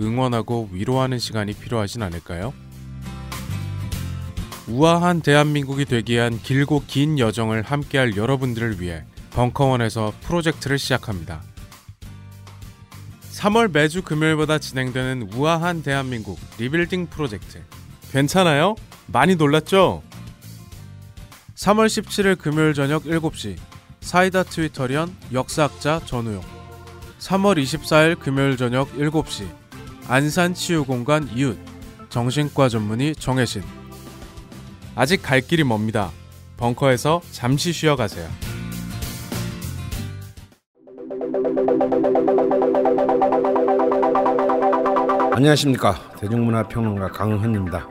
응원하고 위로하는 시간이 필요하진 않을까요? 우아한 대한민국이 되기 위한 길고 긴 여정을 함께할 여러분들을 위해 벙커원에서 프로젝트를 시작합니다. 3월 매주 금요일마다 진행되는 우아한 대한민국 리빌딩 프로젝트. 괜찮아요? 많이 놀랐죠? 3월 17일 금요일 저녁 7시 사이다 트위터리언 역사학자 전우용 3월 24일 금요일 저녁 7시 안산치유공간 이웃 정신과 전문의 정혜신 아직 갈 길이 멉니다. 벙커에서 잠시 쉬어가세요. 안녕하십니까 대중문화평론가 강헌입니다.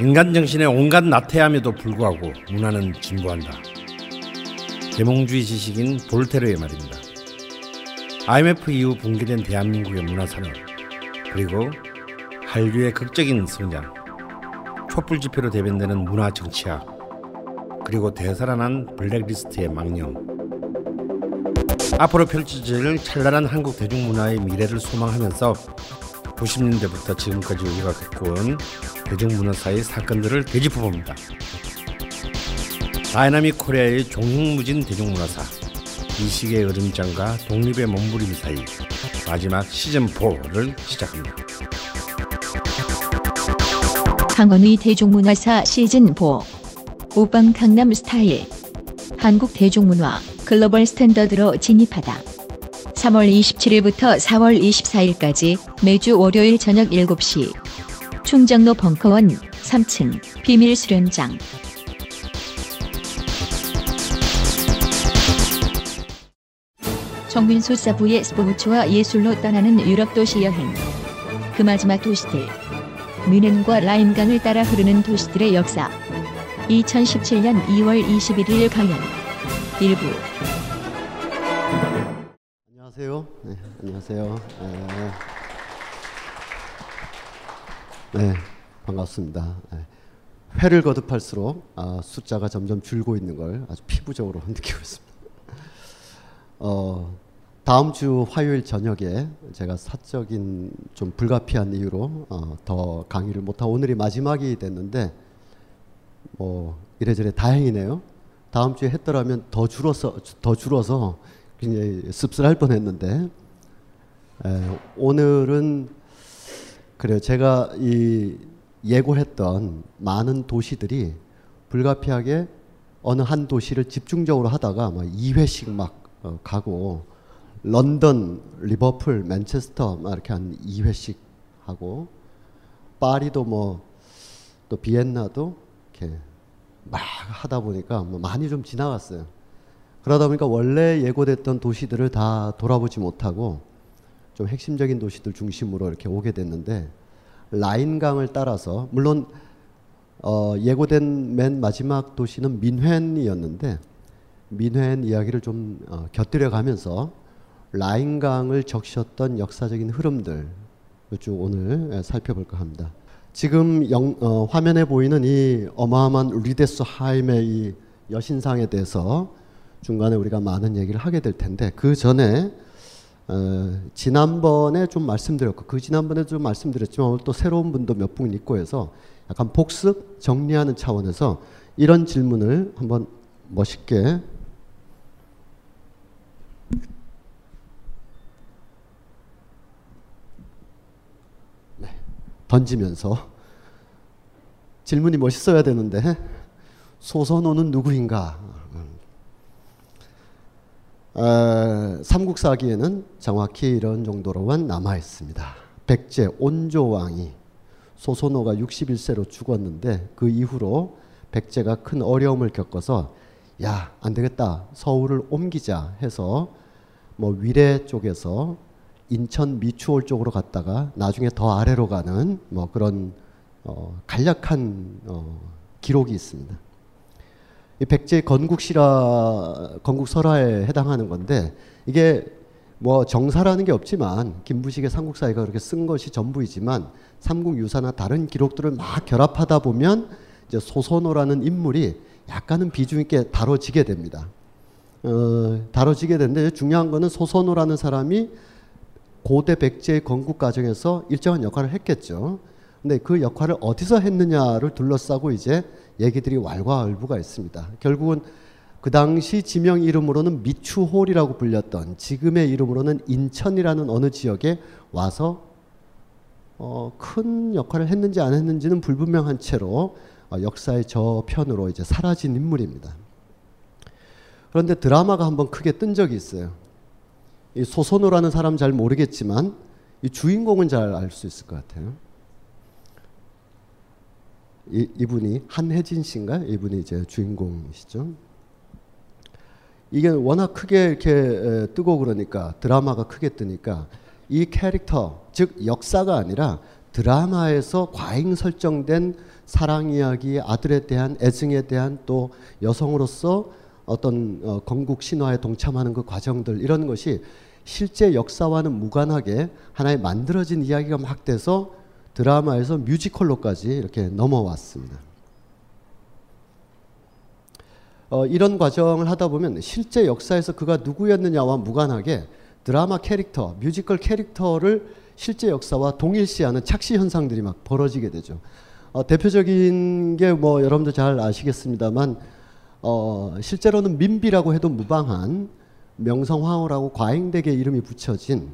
인간 정신의 온갖 나태함에도 불구하고 문화는 진보한다. 계몽주의 지식인 볼테르의 말입니다. IMF 이후 붕괴된 대한민국의 문화산업 그리고 한류의 극적인 성장 촛불 집회로 대변되는 문화 정치학 그리고 되살아난 블랙리스트의 망령 앞으로 펼쳐질 찬란한 한국 대중문화의 미래를 소망하면서 90년대부터 지금까지 우리가 겪어온 대중문화사의 사건들을 되짚어봅니다. dynamic Korea의 종횡무진 대중문화사 이 시기의 으름장과 독립의 몸부림 사이 마지막 시즌4를 시작합니다. 강헌의 대중문화사 시즌4 오빤 강남 스타일. 한국 대중문화 글로벌 스탠더드로 진입하다. 3월 27일부터 4월 24일까지 매주 월요일 저녁 7시. 충정로 벙커원 3층 비밀 수련장 정민수 사부의 스포츠와 예술로 떠나는 유럽 도시 여행 그 마지막 도시들 뮌헨과 라인강을 따라 흐르는 도시들의 역사 2017년 2월 21일 강연 일부 안녕하세요. 네, 안녕하세요. 네. 네, 반갑습니다. 네. 회를 거듭할수록 아, 숫자가 점점 줄고 있는 걸 아주 피부적으로 느끼고 있습니다. 어, 다음 주 화요일 저녁에 제가 사적인 좀 불가피한 이유로 어, 더 강의를 못하고 오늘이 마지막이 됐는데 뭐 이래저래 다행이네요. 다음 주에 했더라면 더 줄어서 더 줄어서 굉장히 씁쓸할 뻔했는데 에, 오늘은 그래요. 제가 이 예고했던 많은 도시들이 불가피하게 어느 한 도시를 집중적으로 하다가 막 2회씩 막 어, 가고 런던, 리버풀, 맨체스터 막 이렇게 한 2회씩 하고 파리도 뭐 또 비엔나도 이렇게 막 하다 보니까 뭐 많이 좀 지나갔어요. 그러다 보니까 원래 예고됐던 도시들을 다 돌아보지 못하고 좀 핵심적인 도시들 중심으로 이렇게 오게 됐는데 라인강을 따라서 물론 어, 예고된 맨 마지막 도시는 민헨이었는데 민헨 이야기를 좀 어, 곁들여 가면서 라인강을 적셨던 역사적인 흐름들 쭉 오늘 예, 살펴볼까 합니다. 지금 영, 어, 화면에 보이는 이 어마어마한 뤼데스하임의 이 여신상에 대해서 중간에 우리가 많은 얘기를 하게 될 텐데 그 전에 어, 지난번에 좀 말씀드렸고 그 지난번에 좀 말씀드렸지만 오늘 또 새로운 분도 몇 분 있고 해서 약간 복습 정리하는 차원에서 이런 질문을 한번 멋있게 네, 던지면서 질문이 멋있어야 되는데 소선호는 누구인가? 어, 삼국사기에는 정확히 이런 정도로만 남아 있습니다. 백제 온조왕이 소선호가 61세로 죽었는데 그 이후로 백제가 큰 어려움을 겪어서 야, 안 되겠다. 서울을 옮기자 해서 뭐 위례 쪽에서 인천 미추홀 쪽으로 갔다가 나중에 더 아래로 가는 뭐 그런 어, 간략한 어, 기록이 있습니다. 이 백제 건국시라 건국설화에 해당하는 건데 이게 뭐 정사라는 게 없지만 김부식의 삼국사회가 그렇게 쓴 것이 전부이지만 삼국유사나 다른 기록들을 막 결합하다 보면 이제 소선호라는 인물이 약간은 비중 있게 다뤄지게 됩니다. 어, 다뤄지게 되는데 중요한 거는 소선호라는 사람이 고대 백제의 건국 과정에서 일정한 역할을 했겠죠. 근데 그 역할을 어디서 했느냐를 둘러싸고 이제 얘기들이 왈가왈부가 있습니다. 결국은 그 당시 지명 이름으로는 미추홀이라고 불렸던 지금의 이름으로는 인천이라는 어느 지역에 와서 어, 큰 역할을 했는지 안 했는지는 불분명한 채로 어, 역사의 저편으로 이제 사라진 인물입니다. 그런데 드라마가 한번 크게 뜬 적이 있어요. 이 소선호라는 사람 잘 모르겠지만 이 주인공은 잘 알 수 있을 것 같아요. 이, 이분이 한혜진 씨인가? 이분이 이제 주인공이시죠. 이게 워낙 크게 이렇게 뜨고 그러니까 드라마가 크게 뜨니까 이 캐릭터 즉 역사가 아니라 드라마에서 과잉 설정된 사랑 이야기, 아들에 대한 애증에 대한 또 여성으로서 어떤 어, 건국 신화에 동참하는 그 과정들 이런 것이 실제 역사와는 무관하게 하나의 만들어진 이야기가 막 돼서 드라마에서 뮤지컬로까지 이렇게 넘어왔습니다. 어, 이런 과정을 하다 보면 실제 역사에서 그가 누구였느냐와 무관하게 드라마 캐릭터, 뮤지컬 캐릭터를 실제 역사와 동일시하는 착시 현상들이 막 벌어지게 되죠. 어, 대표적인 게 뭐 여러분도 잘 아시겠습니다만 어, 실제로는 민비라고 해도 무방한 명성황후라고 과잉되게 이름이 붙여진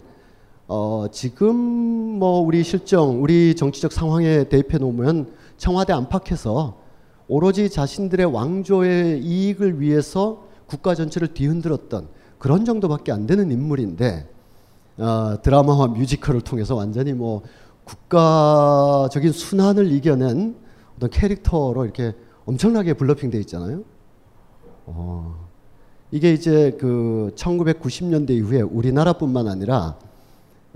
어, 지금 뭐 우리 실정, 우리 정치적 상황에 대입해 놓으면 청와대 안팎에서 오로지 자신들의 왕조의 이익을 위해서 국가 전체를 뒤흔들었던 그런 정도밖에 안 되는 인물인데 어, 드라마와 뮤지컬을 통해서 완전히 뭐 국가적인 순환을 이겨낸 어떤 캐릭터로 이렇게 엄청나게 블러핑돼 있잖아요. 어, 이게 이제 그 1990년대 이후에 우리나라뿐만 아니라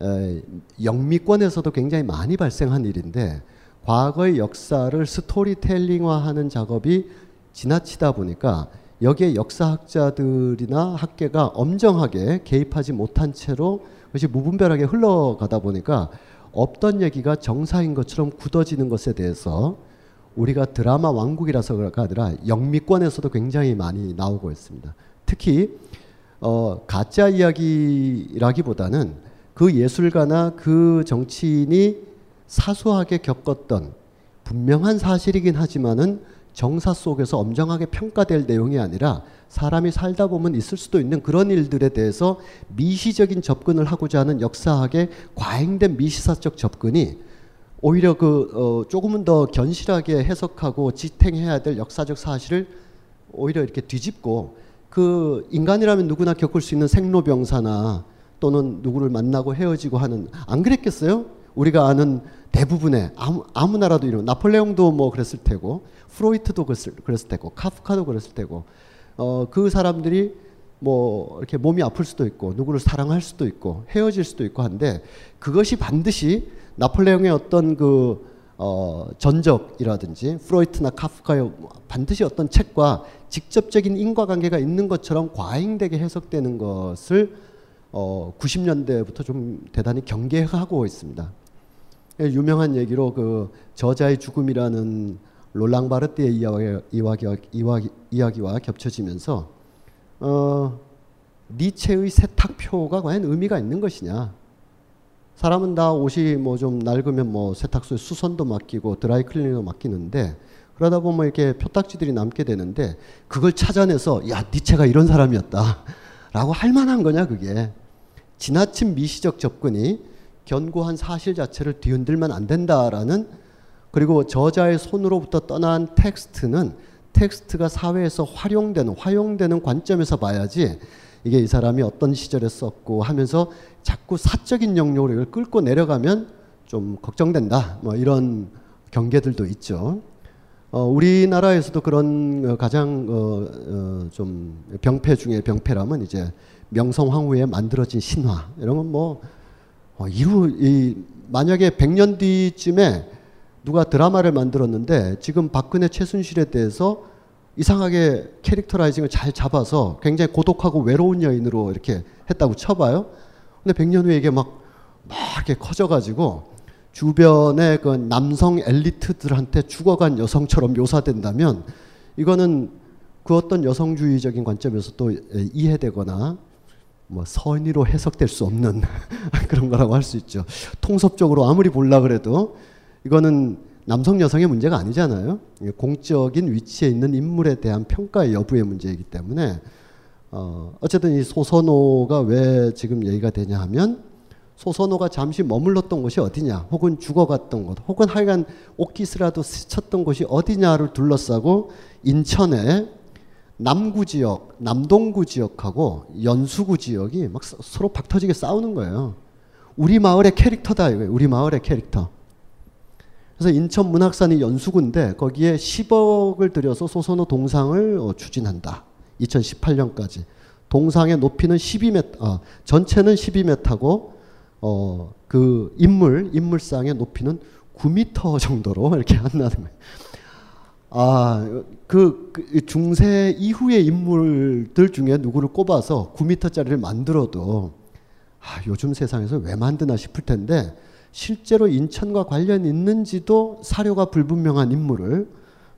에, 영미권에서도 굉장히 많이 발생한 일인데 과거의 역사를 스토리텔링화하는 작업이 지나치다 보니까 여기에 역사학자들이나 학계가 엄정하게 개입하지 못한 채로 그것이 무분별하게 흘러가다 보니까 없던 얘기가 정사인 것처럼 굳어지는 것에 대해서 우리가 드라마 왕국이라서가 아니라 영미권에서도 굉장히 많이 나오고 있습니다. 특히 어, 가짜 이야기라기보다는 그 예술가나 그 정치인이 사소하게 겪었던 분명한 사실이긴 하지만은 정사 속에서 엄정하게 평가될 내용이 아니라 사람이 살다 보면 있을 수도 있는 그런 일들에 대해서 미시적인 접근을 하고자 하는 역사학의 과잉된 미시사적 접근이 오히려 그 어, 조금은 더 견실하게 해석하고 지탱해야 될 역사적 사실을 오히려 이렇게 뒤집고 그 인간이라면 누구나 겪을 수 있는 생로병사나 또는 누구를 만나고 헤어지고 하는 안 그랬겠어요? 우리가 아는 대부분의 아무, 아무 나라도 이런 나폴레옹도 뭐 그랬을 테고 프로이트도 그랬을, 그랬을 테고 카프카도 그랬을 테고 어, 그 사람들이 뭐 이렇게 몸이 아플 수도 있고 누구를 사랑할 수도 있고 헤어질 수도 있고 한데 그것이 반드시 나폴레옹의 어떤 그 어, 전적이라든지 프로이트나 카프카의 반드시 어떤 책과 직접적인 인과관계가 있는 것처럼 과잉되게 해석되는 것을 어, 90년대부터 좀 대단히 경계하고 있습니다. 예, 유명한 얘기로 그 저자의 죽음이라는 롤랑 바르티의 이야기, 이야기, 이야기 와 겹쳐지면서 어, 니체의 세탁표가 과연 의미가 있는 것이냐? 사람은 다 옷이 뭐 좀 낡으면 뭐 세탁소에 수선도 맡기고 드라이클리너도 맡기는데 그러다 보면 이렇게 표딱지들이 남게 되는데 그걸 찾아내서 야 니체가 이런 사람이었다라고 할 만한 거냐 그게. 지나친 미시적 접근이 견고한 사실 자체를 뒤흔들면 안 된다라는 그리고 저자의 손으로부터 떠난 텍스트는 텍스트가 사회에서 활용되는 활용되는 관점에서 봐야지 이게 이 사람이 어떤 시절에 썼고 하면서 자꾸 사적인 영역으로 이걸 끌고 내려가면 좀 걱정된다. 뭐 이런 경계들도 있죠. 어, 우리나라에서도 그런 어, 가장 어, 어, 좀 병폐 중에 병폐라면 이제 명성황 후에 만들어진 신화 이런 건뭐 어, 이루 이 만약에 100년 뒤쯤에 누가 드라마를 만들었는데 지금 박근혜 최순실에 대해서 이상하게 캐릭터라이징을 잘 잡아서 굉장히 고독하고 외로운 여인으로 이렇게 했다고 쳐봐요. 근데 100년 후에 이게 막, 막 이렇게 커져가지고 주변의 그 남성 엘리트들한테 죽어간 여성처럼 묘사된다면 이거는 그 어떤 여성주의적인 관점에서 또 이해되거나 뭐 선의로 해석될 수 없는 그런 거라고 할 수 있죠. 통섭적으로 아무리 볼라 그래도 이거는 남성 여성의 문제가 아니잖아요. 공적인 위치에 있는 인물에 대한 평가의 여부의 문제이기 때문에 어 어쨌든 이 소선호가 왜 지금 얘기가 되냐 하면 소선호가 잠시 머물렀던 곳이 어디냐, 혹은 죽어갔던 곳, 혹은 하여간 옷깃이라도 스쳤던 곳이 어디냐를 둘러싸고 인천에 남구 지역, 남동구 지역하고 연수구 지역이 막 서로 박터지게 싸우는 거예요. 우리 마을의 캐릭터다 이거예요. 우리 마을의 캐릭터. 그래서 인천 문학산이 연수구인데 거기에 10억을 들여서 소선호 동상을 어, 추진한다. 2018년까지. 동상의 높이는 12m, 어, 전체는 12m고 어, 그 인물, 인물상의 높이는 9m 정도로 이렇게 한다는 거예요. 아, 그, 그 중세 이후의 인물들 중에 누구를 꼽아서 9m짜리를 만들어도 아, 요즘 세상에서 왜 만드나 싶을 텐데 실제로 인천과 관련 있는지도 사료가 불분명한 인물을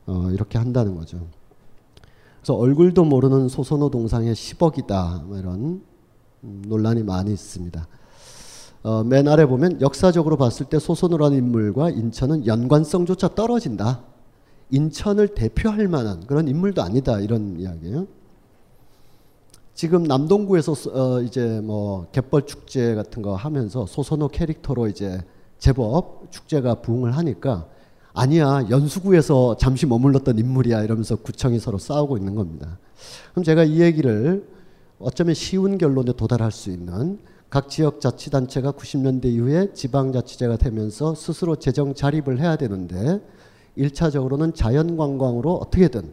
어, 이렇게 한다는 거죠. 그래서 얼굴도 모르는 소선호 동상의 10억이다 뭐 이런 음, 논란이 많이 있습니다. 어, 맨 아래 보면 역사적으로 봤을 때 소선호라는 인물과 인천은 연관성조차 떨어진다. 인천을 대표할 만한 그런 인물도 아니다 이런 이야기예요. 지금 남동구에서 어 이제 뭐 갯벌 축제 같은 거 하면서 소선호 캐릭터로 이제 제법 축제가 부흥을 하니까 아니야 연수구에서 잠시 머물렀던 인물이야 이러면서 구청이 서로 싸우고 있는 겁니다. 그럼 제가 이 얘기를 어쩌면 쉬운 결론에 도달할 수 있는 각 지역 자치단체가 90년대 이후에 지방자치제가 되면서 스스로 재정 자립을 해야 되는데 1차적으로는 자연관광으로 어떻게든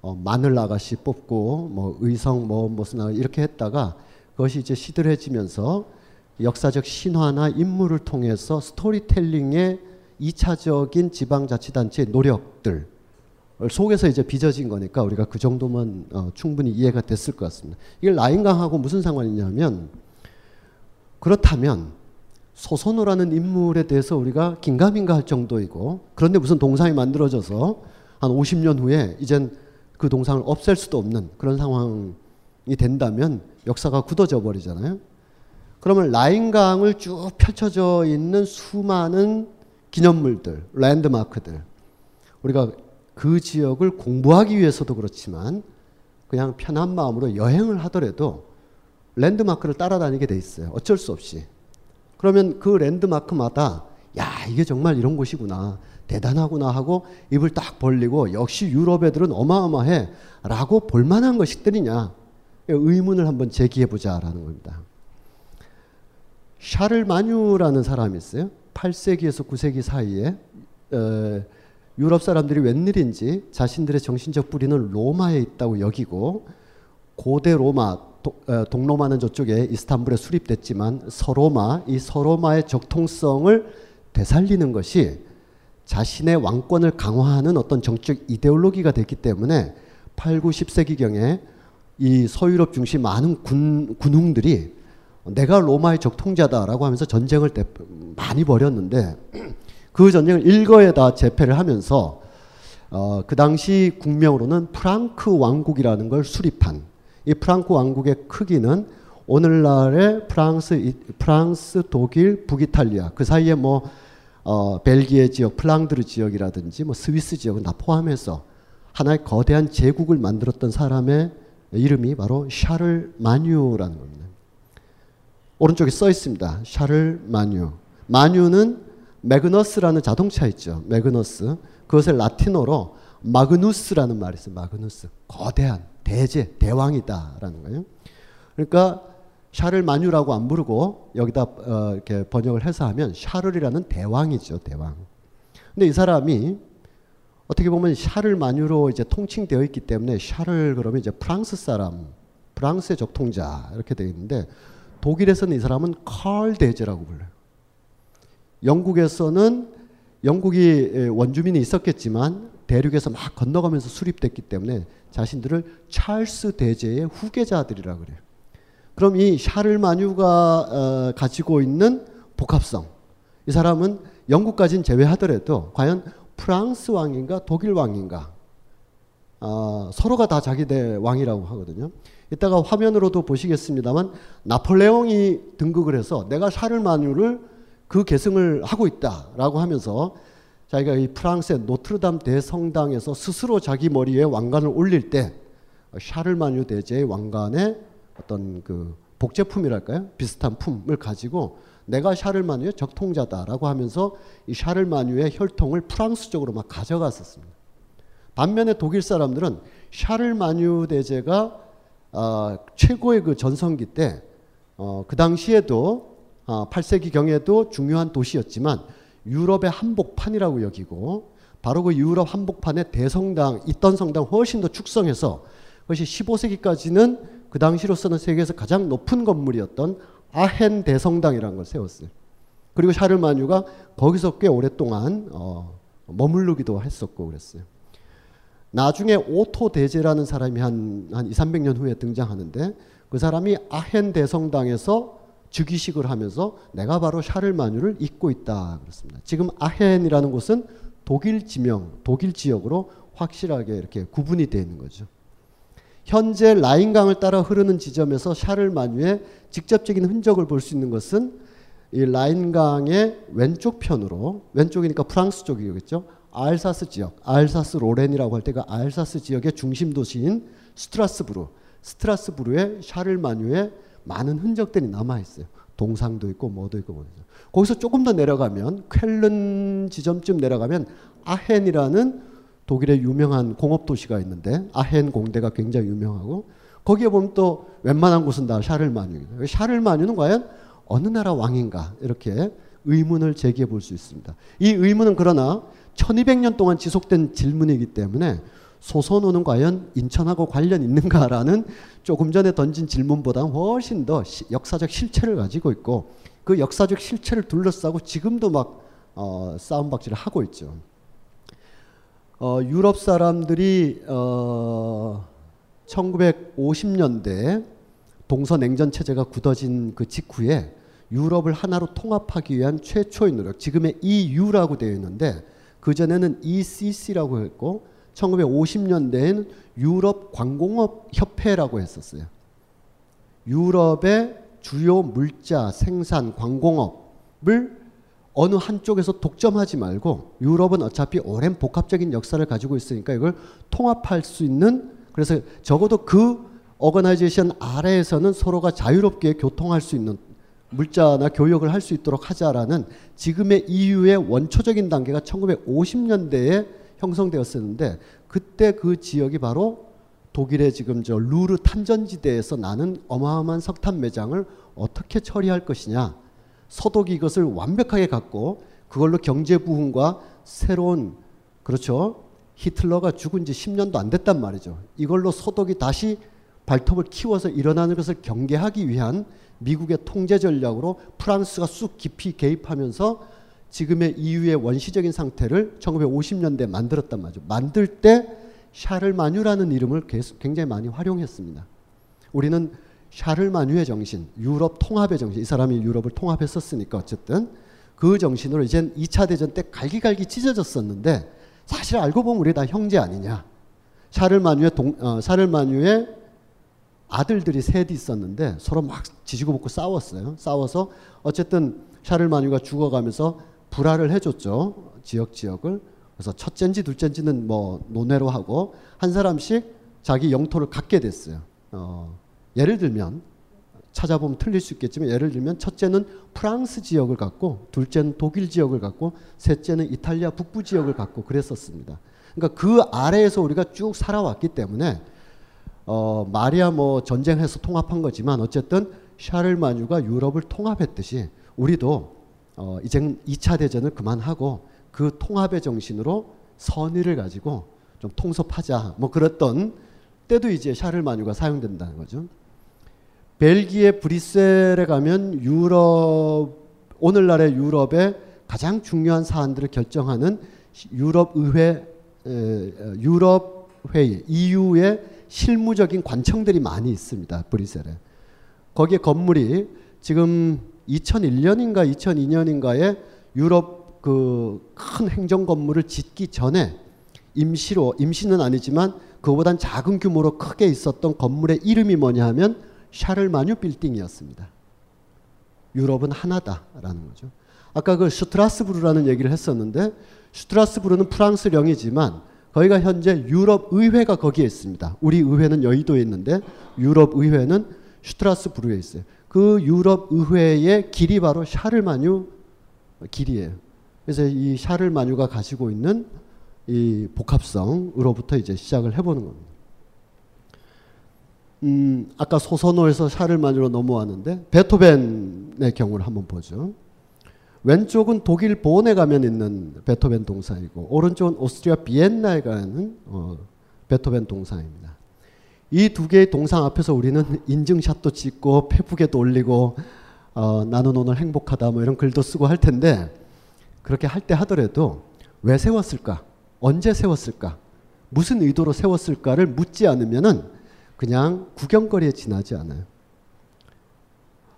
어, 마늘 아가씨 뽑고 뭐 의성 뭐 무슨 아 이렇게 했다가 그것이 이제 시들해지면서 역사적 신화나 인물을 통해서 스토리텔링의 2차적인 지방자치단체의 노력들 속에서 이제 빚어진 거니까 우리가 그 정도만 어, 충분히 이해가 됐을 것 같습니다. 이게 라인강하고 무슨 상관이냐면 그렇다면 소선호라는 인물에 대해서 우리가 긴가민가 할 정도이고 그런데 무슨 동상이 만들어져서 한 50년 후에 이젠 그 동상을 없앨 수도 없는 그런 상황이 된다면 역사가 굳어져 버리잖아요. 그러면 라인강을 쭉 펼쳐져 있는 수많은 기념물들, 랜드마크들 우리가 그 지역을 공부하기 위해서도 그렇지만 그냥 편한 마음으로 여행을 하더라도 랜드마크를 따라다니게 돼 있어요. 어쩔 수 없이. 그러면 그 랜드마크마다 야 이게 정말 이런 곳이구나 대단하구나 하고 입을 딱 벌리고 역시 유럽 애들은 어마어마해 라고 볼만한 것이들이냐 의문을 한번 제기해 보자라는 겁니다. 샤를 마뉴라는 사람이 있어요. 8세기에서 9세기 사이에 어, 유럽 사람들이 웬일인지 자신들의 정신적 뿌리는 로마에 있다고 여기고 고대 로마 어, 동로마는 저쪽에 이스탄불에 수립됐지만 서로마 이 서로마의 적통성을 되살리는 것이 자신의 왕권을 강화하는 어떤 정책 이데올로기가 됐기 때문에 8, 9, 10세기경에 이 서유럽 중심 많은 군, 군웅들이 내가 로마의 적통자다라고 하면서 전쟁을 많이 벌였는데 그 전쟁을 일거에다 제패를 하면서 어, 그 당시 국명으로는 프랑크 왕국이라는 걸 수립한 이 프랑크 왕국의 크기는 오늘날의 프랑스, 프랑스, 독일, 북이탈리아 그 사이에 뭐 어, 벨기에 지역, 플랑드르 지역이라든지 뭐 스위스 지역은 다 포함해서 하나의 거대한 제국을 만들었던 사람의 이름이 바로 샤를 마뉴라는 겁니다. 오른쪽에 써 있습니다. 샤를 마뉴. 마뉴는 매그너스라는 자동차 있죠. 매그너스. 그것을 라틴어로 magnus라는 말이 있어요. magnus. 거대한. 대제 대왕이다라는 거예요. 그러니까 샤를 마뉴라고 안 부르고 여기다 어, 이렇게 번역을 해서 하면 샤를이라는 대왕이죠 대왕. 근데 이 사람이 어떻게 보면 샤를 마뉴로 이제 통칭되어 있기 때문에 샤를 그러면 이제 프랑스 사람, 프랑스의 적통자 이렇게 되어 있는데 독일에서는 이 사람은 칼 대제라고 불러요. 영국에서는 영국이 원주민이 있었겠지만 대륙에서 막 건너가면서 수립됐기 때문에 자신들을 찰스 대제의 후계자들이라 그래요. 그럼 이 샤를 마뉴가 어, 가지고 있는 복합성, 이 사람은 영국까지는 제외하더라도 과연 프랑스 왕인가 독일 왕인가 어, 서로가 다 자기들 왕이라고 하거든요. 이따가 화면으로도 보시겠습니다만 나폴레옹이 등극을 해서 내가 샤를마뉴를 그 계승을 하고 있다라고 하면서 자기가 이 프랑스의 노트르담 대성당에서 스스로 자기 머리에 왕관을 올릴 때 샤를마뉴 대제의 왕관의 어떤 그 복제품이랄까요? 비슷한 품을 가지고 내가 샤를마뉴의 적통자다라고 하면서 이 샤를마뉴의 혈통을 프랑스 쪽으로 막 가져갔었습니다. 반면에 독일 사람들은 샤를마뉴 대제가 어, 최고의 그 전성기 때, 어, 그 당시에도 어, 8세기 경에도 중요한 도시였지만 유럽의 한복판이라고 여기고 바로 그 유럽 한복판에 대성당 있던 성당 훨씬 더 축성해서 그것이 15세기까지는 그 당시로서는 세계에서 가장 높은 건물이었던 아헨 대성당이라는 걸 세웠어요. 그리고 샤를마뉴가 거기서 꽤 오랫동안 어, 머무르기도 했었고 그랬어요. 나중에 오토 대제라는 사람이 한, 한 2, 300년 후에 등장하는데 그 사람이 아헨 대성당에서 즉위식을 하면서 내가 바로 샤를마뉴를 잇고 있다 그렇습니다. 지금 아헨이라는 곳은 독일 지명, 독일 지역으로 확실하게 이렇게 구분이 되어 있는 거죠. 현재 라인강을 따라 흐르는 지점에서 샤를마뉴의 직접적인 흔적을 볼 수 있는 것은 이 라인강의 왼쪽 편으로 왼쪽이니까 프랑스 쪽이겠죠. 알사스 지역, 알사스 로렌이라고 할 때가 알사스 지역의 중심 도시인 스트라스부르, 스트라스부르의 샤를마뉴의 많은 흔적들이 남아 있어요. 동상도 있고 뭐도 있고 뭐죠. 거기서 조금 더 내려가면 쾰른 지점쯤 내려가면 아헨이라는 독일의 유명한 공업 도시가 있는데 아헨 공대가 굉장히 유명하고 거기에 보면 또 웬만한 곳은 다 샤를마뉴입니다. 샤를마뉴는 과연 어느 나라 왕인가 이렇게 의문을 제기해 볼 수 있습니다. 이 의문은 그러나 1200년 동안 지속된 질문이기 때문에 소선호는 과연 인천하고 관련 있는가라는 조금 전에 던진 질문보다 훨씬 더 역사적 실체를 가지고 있고 그 역사적 실체를 둘러싸고 지금도 막 어, 싸움박질을 하고 있죠. 어, 유럽 사람들이 어, 1950년대 동서냉전 체제가 굳어진 그 직후에 유럽을 하나로 통합하기 위한 최초의 노력, 지금의 EU라고 되어 있는데 그 전에는 ECC라고 했고 1950년대엔 유럽 광공업 협회라고 했었어요. 유럽의 주요 물자 생산 광공업을 어느 한쪽에서 독점하지 말고 유럽은 어차피 오랜 복합적인 역사를 가지고 있으니까 이걸 통합할 수 있는 그래서 적어도 그 어거나이제이션 아래에서는 서로가 자유롭게 교통할 수 있는 물자나 교역을 할 수 있도록 하자라는 지금의 EU의 원초적인 단계가 1950년대에 형성되었었는데 그때 그 지역이 바로 독일의 지금 저 루르 탄전지대에서 나는 어마어마한 석탄 매장을 어떻게 처리할 것이냐. 서독이 이것을 완벽하게 갖고 그걸로 경제 부흥과 새로운 그렇죠. 히틀러가 죽은 지 10년도 안 됐단 말이죠. 이걸로 서독이 다시 발톱을 키워서 일어나는 것을 경계하기 위한 미국의 통제 전략으로 프랑스가 쑥 깊이 개입하면서 지금의 EU의 원시적인 상태를 1950년대 만들었단 말이죠. 만들 때 샤를마뉴라는 이름을 굉장히 많이 활용했습니다. 우리는 샤를마뉴의 정신, 유럽 통합의 정신, 이 사람이 유럽을 통합했었으니까 어쨌든 그 정신으로 이젠 2차 대전 때 갈기갈기 찢어졌었는데 사실 알고 보면 우리 다 형제 아니냐. 샤를마뉴의 동, 어, 샤를마뉴의 아들들이 셋이 있었는데 서로 막 지지고 볶고 싸웠어요. 싸워서 어쨌든 샤를마뉴가 죽어가면서 불화를 해줬죠. 지역 지역을. 그래서 첫째인지 둘째인지는 뭐 논외로 하고 한 사람씩 자기 영토를 갖게 됐어요. 어, 예를 들면 찾아보면 틀릴 수 있겠지만 예를 들면 첫째는 프랑스 지역을 갖고 둘째는 독일 지역을 갖고 셋째는 이탈리아 북부 지역을 갖고 그랬었습니다. 그러니까 그 아래에서 우리가 쭉 살아왔기 때문에 어, 말이야 뭐 전쟁해서 통합한 거지만 어쨌든 샤를마뉴가 유럽을 통합했듯이 우리도 어, 이제 2차 대전을 그만하고 그 통합의 정신으로 선의를 가지고 좀 통섭하자 뭐 그랬던 때도 이제 샤를마뉴가 사용된다는 거죠. 벨기에 브뤼셀에 가면 유럽 오늘날의 유럽의 가장 중요한 사안들을 결정하는 유럽 의회 유럽 회의 EU의 실무적인 관청들이 많이 있습니다. 브뤼셀에. 거기에 건물이 지금 2001년인가 2002년인가에 유럽 그 큰 행정 건물을 짓기 전에 임시로 임시는 아니지만 그보단 작은 규모로 크게 있었던 건물의 이름이 뭐냐 하면 샤를마뉴 빌딩이었습니다. 유럽은 하나다라는 거죠. 아까 그 슈트라스부르라는 얘기를 했었는데 슈트라스부르는 프랑스령이지만 거기가 현재 유럽 의회가 거기에 있습니다. 우리 의회는 여의도에 있는데 유럽 의회는 슈트라스부르에 있어요. 그 유럽 의회의 길이 바로 샤를마뉴 길이에요. 그래서 이 샤를마뉴가 가지고 있는 이 복합성으로부터 이제 시작을 해보는 겁니다. 음, 아까 소선호에서 샤를마뉴로 넘어왔는데 베토벤의 경우를 한번 보죠. 왼쪽은 독일 본에 가면 있는 베토벤 동상이고 오른쪽은 오스트리아 비엔나에 가면 어, 베토벤 동상입니다. 이 두 개의 동상 앞에서 우리는 인증샷도 찍고 페북에도 올리고 어, 나는 오늘 행복하다 뭐 이런 글도 쓰고 할 텐데 그렇게 할 때 하더라도 왜 세웠을까? 언제 세웠을까? 무슨 의도로 세웠을까를 묻지 않으면은 그냥 구경거리에 지나지 않아요.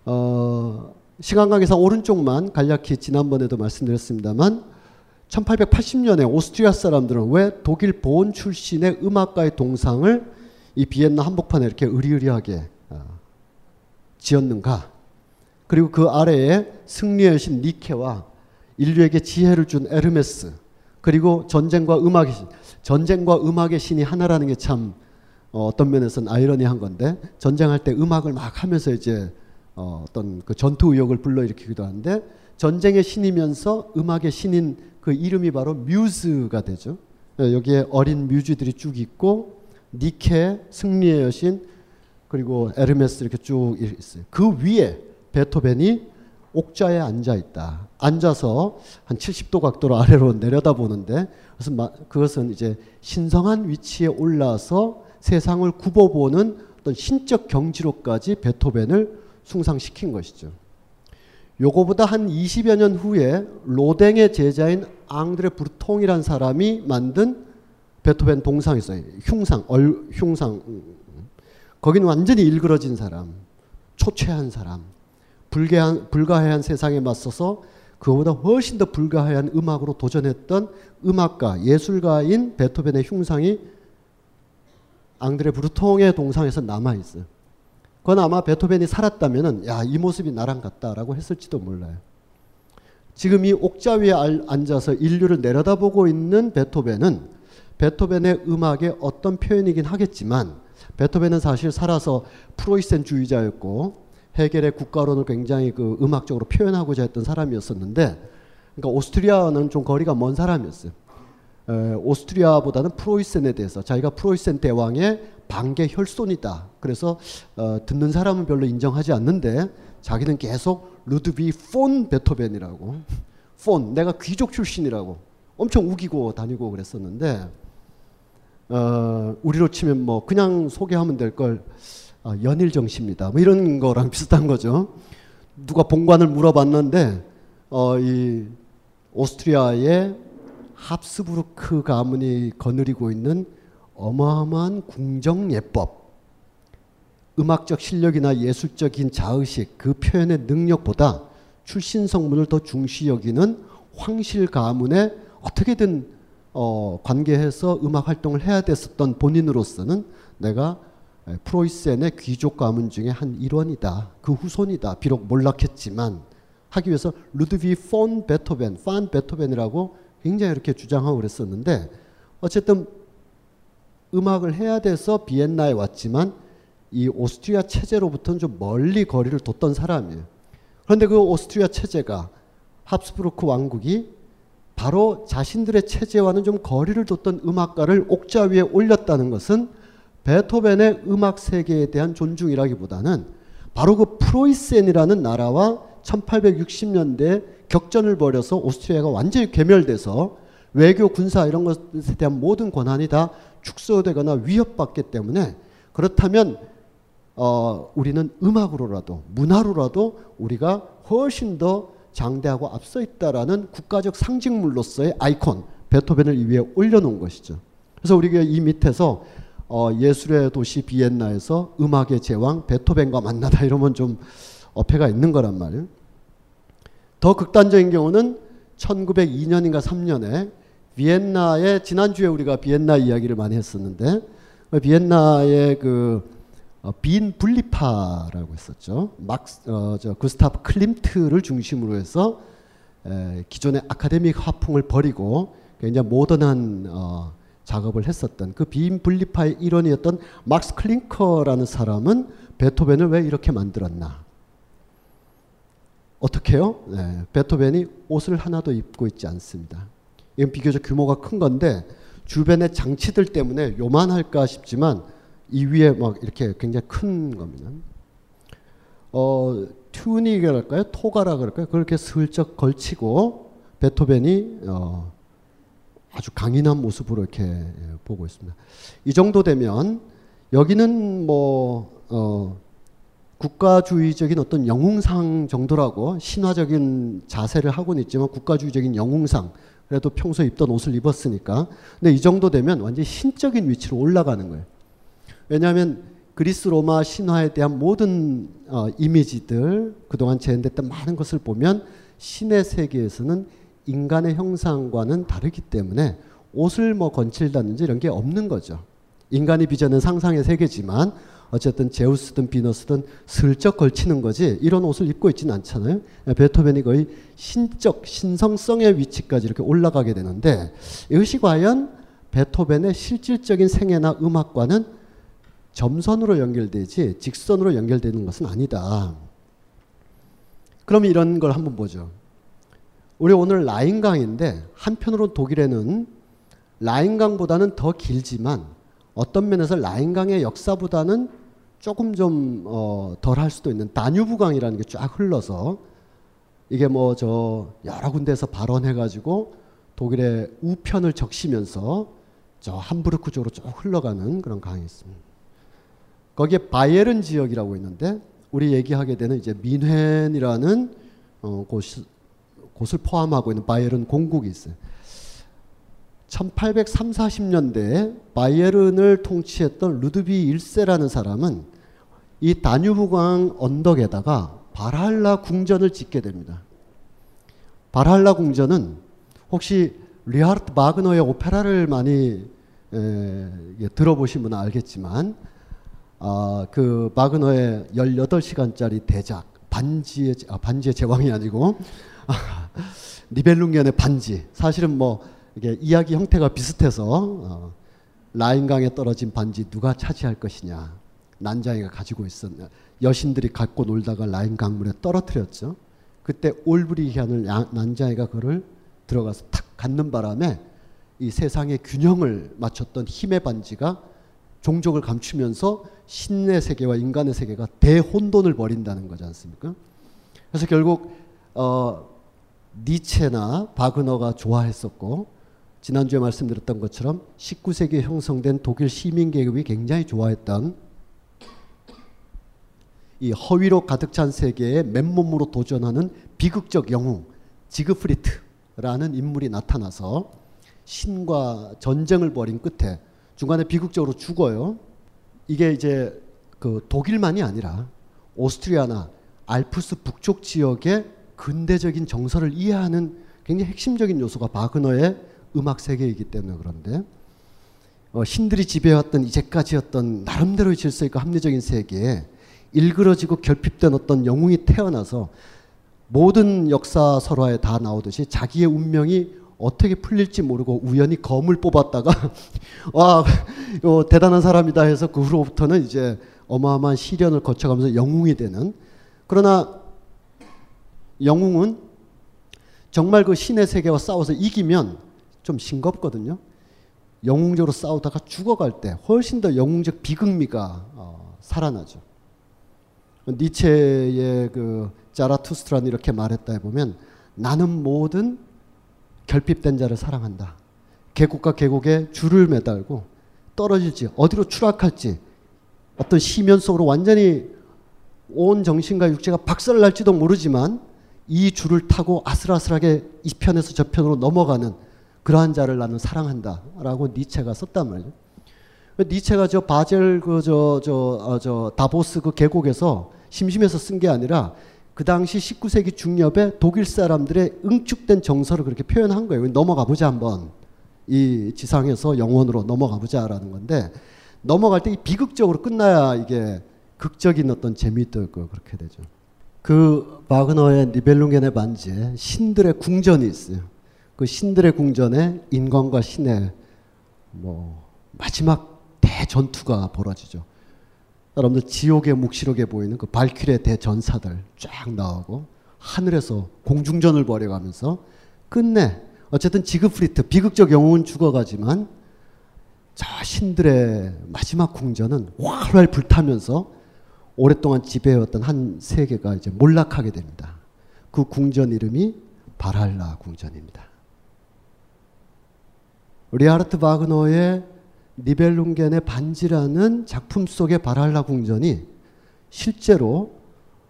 어, 시간 관계상 오른쪽만 간략히 지난번에도 말씀드렸습니다만 1880년에 오스트리아 사람들은 왜 독일 본 출신의 음악가의 동상을 이 비엔나 한복판에 이렇게 의리의리하게 어, 지었는가? 그리고 그 아래에 승리의 신 니케와 인류에게 지혜를 준 에르메스 그리고 전쟁과 음악의 신 전쟁과 음악의 신이 하나라는 게 참 어, 어떤 면에서는 아이러니한 건데 전쟁할 때 음악을 막 하면서 이제 어, 어떤 그 전투 의욕을 불러일으키기도 하는데 전쟁의 신이면서 음악의 신인 그 이름이 바로 뮤즈가 되죠. 예, 여기에 어린 뮤즈들이 쭉 있고 니케, 승리의 여신 그리고 에르메스 이렇게 쭉 있어요. 그 위에 베토벤이 옥자에 앉아 있다. 앉아서 한 70도 각도로 아래로 내려다보는데 그것은, 그것은 이제 신성한 위치에 올라서 세상을 굽어보는 어떤 신적 경지로까지 베토벤을 숭상시킨 것이죠. 요거보다 한 20여 년 후에 로댕의 제자인 앙드레 브루통이란 사람이 만든 베토벤 동상이 있어요. 흉상, 얼, 흉상. 거기는 완전히 일그러진 사람, 초췌한 사람, 불가한, 불가해한 세상에 맞서서 그보다 훨씬 더 불가해한 음악으로 도전했던 음악가, 예술가인 베토벤의 흉상이 앙드레 브루통의 동상에서 남아 있어요. 그건 아마 베토벤이 살았다면은 야, 이 모습이 나랑 같다라고 했을지도 몰라요. 지금 이 옥자 위에 앉아서 인류를 내려다보고 있는 베토벤은 베토벤의 음악의 어떤 표현이긴 하겠지만 베토벤은 사실 살아서 프로이센주의자였고 해겔의 국가론을 굉장히 그 음악적으로 표현하고자 했던 사람이었었는데 그러니까 오스트리아는 좀 거리가 먼 사람이었어요. 에, 오스트리아보다는 프로이센에 대해서 자기가 프로이센 대왕의 반개 혈손이다. 그래서 어, 듣는 사람은 별로 인정하지 않는데 자기는 계속 루드비 폰 베토벤이라고 폰 내가 귀족 출신이라고 엄청 우기고 다니고 그랬었는데 어, 우리로 치면 뭐 그냥 소개하면 될걸 어, 아, 연일 정 씨입니다. 뭐 이런 거랑 비슷한 거죠. 누가 본관을 물어봤는데 어, 이 오스트리아의 합스부르크 가문이 거느리고 있는 어마어마한 궁정 예법, 음악적 실력이나 예술적인 자의식, 그 표현의 능력보다 출신 성분을 더 중시 여기는 황실 가문에 어떻게든 어, 관계해서 음악 활동을 해야 됐었던 본인으로서는 내가 프로이센의 귀족 가문 중에 한 일원이다. 그 후손이다. 비록 몰락했지만 하기 위해서 루드비 폰 베토벤, 판 베토벤이라고 굉장히 이렇게 주장하고 그랬었는데 어쨌든 음악을 해야 돼서 비엔나에 왔지만 이 오스트리아 체제로부터는 좀 멀리 거리를 뒀던 사람이에요. 그런데 그 오스트리아 체제가 합스부르크 왕국이 바로 자신들의 체제와는 좀 거리를 뒀던 음악가를 옥자 위에 올렸다는 것은 베토벤의 음악 세계에 대한 존중이라기보다는 바로 그 프로이센이라는 나라와 1860년대 격전을 벌여서 오스트리아가 완전히 괴멸돼서 외교, 군사 이런 것에 대한 모든 권한이 다 축소되거나 위협받기 때문에 그렇다면 어, 우리는 음악으로라도 문화로라도 우리가 훨씬 더 장대하고 앞서 있다라는 국가적 상징물로서의 아이콘 베토벤을 이 위에 올려놓은 것이죠. 그래서 우리가 이 밑에서 어, 예술의 도시 비엔나에서 음악의 제왕 베토벤과 만나다 이러면 좀 어폐가 있는 거란 말이에요. 더 극단적인 경우는 1902년인가 3년에 비엔나의 지난주에 우리가 비엔나 이야기를 많이 했었는데 비엔나의 그 어, 빈 분리파라고 했었죠. 막스 어, 저 구스타프 클림트를 중심으로 해서 에, 기존의 아카데믹 화풍을 버리고 굉장히 모던한 어, 작업을 했었던 그 빈 분리파의 일원이었던 막스 클링커라는 사람은 베토벤을 왜 이렇게 만들었나? 어떻게요? 네, 베토벤이 옷을 하나도 입고 있지 않습니다. 이건 비교적 규모가 큰 건데 주변의 장치들 때문에 요만할까 싶지만 이 위에 막 이렇게 굉장히 큰 겁니다. 어, 튜닉이랄까요? 토가라 그럴까요? 그렇게 슬쩍 걸치고 베토벤이 어, 아주 강인한 모습으로 이렇게 예, 보고 있습니다. 이 정도 되면 여기는 뭐 어, 국가주의적인 어떤 영웅상 정도라고 신화적인 자세를 하고는 있지만 국가주의적인 영웅상 그래도 평소에 입던 옷을 입었으니까 근데 이 정도 되면 완전히 신적인 위치로 올라가는 거예요. 왜냐하면 그리스 로마 신화에 대한 모든 어, 이미지들 그동안 재현됐던 많은 것을 보면 신의 세계에서는 인간의 형상과는 다르기 때문에 옷을 뭐 건칠다든지 이런 게 없는 거죠. 인간이 빚어낸 상상의 세계지만 어쨌든 제우스든 비너스든 슬쩍 걸치는 거지 이런 옷을 입고 있지는 않잖아요. 베토벤이 거의 신적 신성성의 위치까지 이렇게 올라가게 되는데 이것이 과연 베토벤의 실질적인 생애나 음악과는 점선으로 연결되지 직선으로 연결되는 것은 아니다. 그럼 이런 걸 한번 보죠. 우리 오늘 라인강인데 한편으로 독일에는 라인강보다는 더 길지만 어떤 면에서 라인강의 역사보다는 조금 좀 어, 덜 할 수도 있는 다뉴브강이라는 게 쫙 흘러서 이게 뭐 저 여러 군데서 발언해가지고 독일의 우편을 적시면서 저 함부르크 쪽으로 쭉 흘러가는 그런 강이 있습니다. 거기에 바이에른 지역이라고 있는데 우리 얘기하게 되는 이제 뮌헨이라는 어, 곳, 곳을 포함하고 있는 바이에른 공국이 있어요. 1830, 40년대에 바이에른을 통치했던 루드비 1세라는 사람은 이 다뉴브강 언덕에다가 발할라 궁전을 짓게 됩니다. 발할라 궁전은 혹시 리하르트 바그너의 오페라를 많이 에, 들어보신 분은 알겠지만 아, 그 마그너의 18시간짜리 대작 반지의 아, 반지의 제왕이 아니고 아, 니벨룽겐의 반지 사실은 뭐 이게 이야기 형태가 비슷해서 어, 라인강에 떨어진 반지 누가 차지할 것이냐 난장이가 가지고 있었냐 여신들이 갖고 놀다가 라인 강물에 떨어뜨렸죠. 그때 올브리히안을 난장이가 그를 들어가서 탁 갖는 바람에 이 세상의 균형을 맞췄던 힘의 반지가 종족을 감추면서 신의 세계와 인간의 세계가 대혼돈을 벌인다는 거지 않습니까? 그래서 결국 어, 니체나 바그너가 좋아했었고 지난주에 말씀드렸던 것처럼 19세기에 형성된 독일 시민 계급이 굉장히 좋아했던 이 허위로 가득 찬 세계에 맨몸으로 도전하는 비극적 영웅 지그프리트라는 인물이 나타나서 신과 전쟁을 벌인 끝에 중간에 비극적으로 죽어요. 이게 이제 그 독일만이 아니라 오스트리아나 알프스 북쪽 지역의 근대적인 정서를 이해하는 굉장히 핵심적인 요소가 바그너의 음악 세계이기 때문에 그런데 어, 신들이 지배해왔던 이제까지였던 나름대로의 질서 있고 합리적인 세계에 일그러지고 결핍된 어떤 영웅이 태어나서 모든 역사 설화에 다 나오듯이 자기의 운명이 어떻게 풀릴지 모르고 우연히 검을 뽑았다가 와 대단한 사람이다 해서 그 후로부터는 이제 어마어마한 시련을 거쳐가면서 영웅이 되는 그러나 영웅은 정말 그 신의 세계와 싸워서 이기면 좀 싱겁거든요. 영웅적으로 싸우다가 죽어갈 때 훨씬 더 영웅적 비극미가 어, 살아나죠. 니체의 그 자라투스트라는 이렇게 말했다 해보면 나는 모든 결핍된 자를 사랑한다. 계곡과 계곡에 줄을 매달고 떨어질지 어디로 추락할지 어떤 시면 속으로 완전히 온 정신과 육체가 박살 날지도 모르지만 이 줄을 타고 아슬아슬하게 이 편에서 저 편으로 넘어가는 그러한 자를 나는 사랑한다라고 니체가 썼단 말이죠. 니체가 저 바젤 그 저 저 저 다보스 그 계곡에서 심심해서 쓴 게 아니라 그 당시 19세기 중엽에 독일 사람들의 응축된 정서를 그렇게 표현한 거예요. 넘어가 보자 한번 이 지상에서 영원으로 넘어가 보자라는 건데 넘어갈 때이 비극적으로 끝나야 이게 극적인 어떤 재미도 있고 그렇게 되죠. 그 바그너의 니벨룽겐의 반지에 신들의 궁전이 있어요. 그 신들의 궁전에 인간과 신의 뭐 마지막 대전투가 벌어지죠. 여러분들 지옥의 묵시록에 보이는 그 발퀴리의 대전사들 쫙 나오고 하늘에서 공중전을 벌여가면서 끝내 어쨌든 지그프리트 비극적 영웅은 죽어가지만 저 신들의 마지막 궁전은 활활 불타면서 오랫동안 지배해왔던 한 세계가 이제 몰락하게 됩니다. 그 궁전 이름이 발할라 궁전입니다. 리하르트 바그너의 니벨룽겐의 반지라는 작품 속의 발할라 궁전이 실제로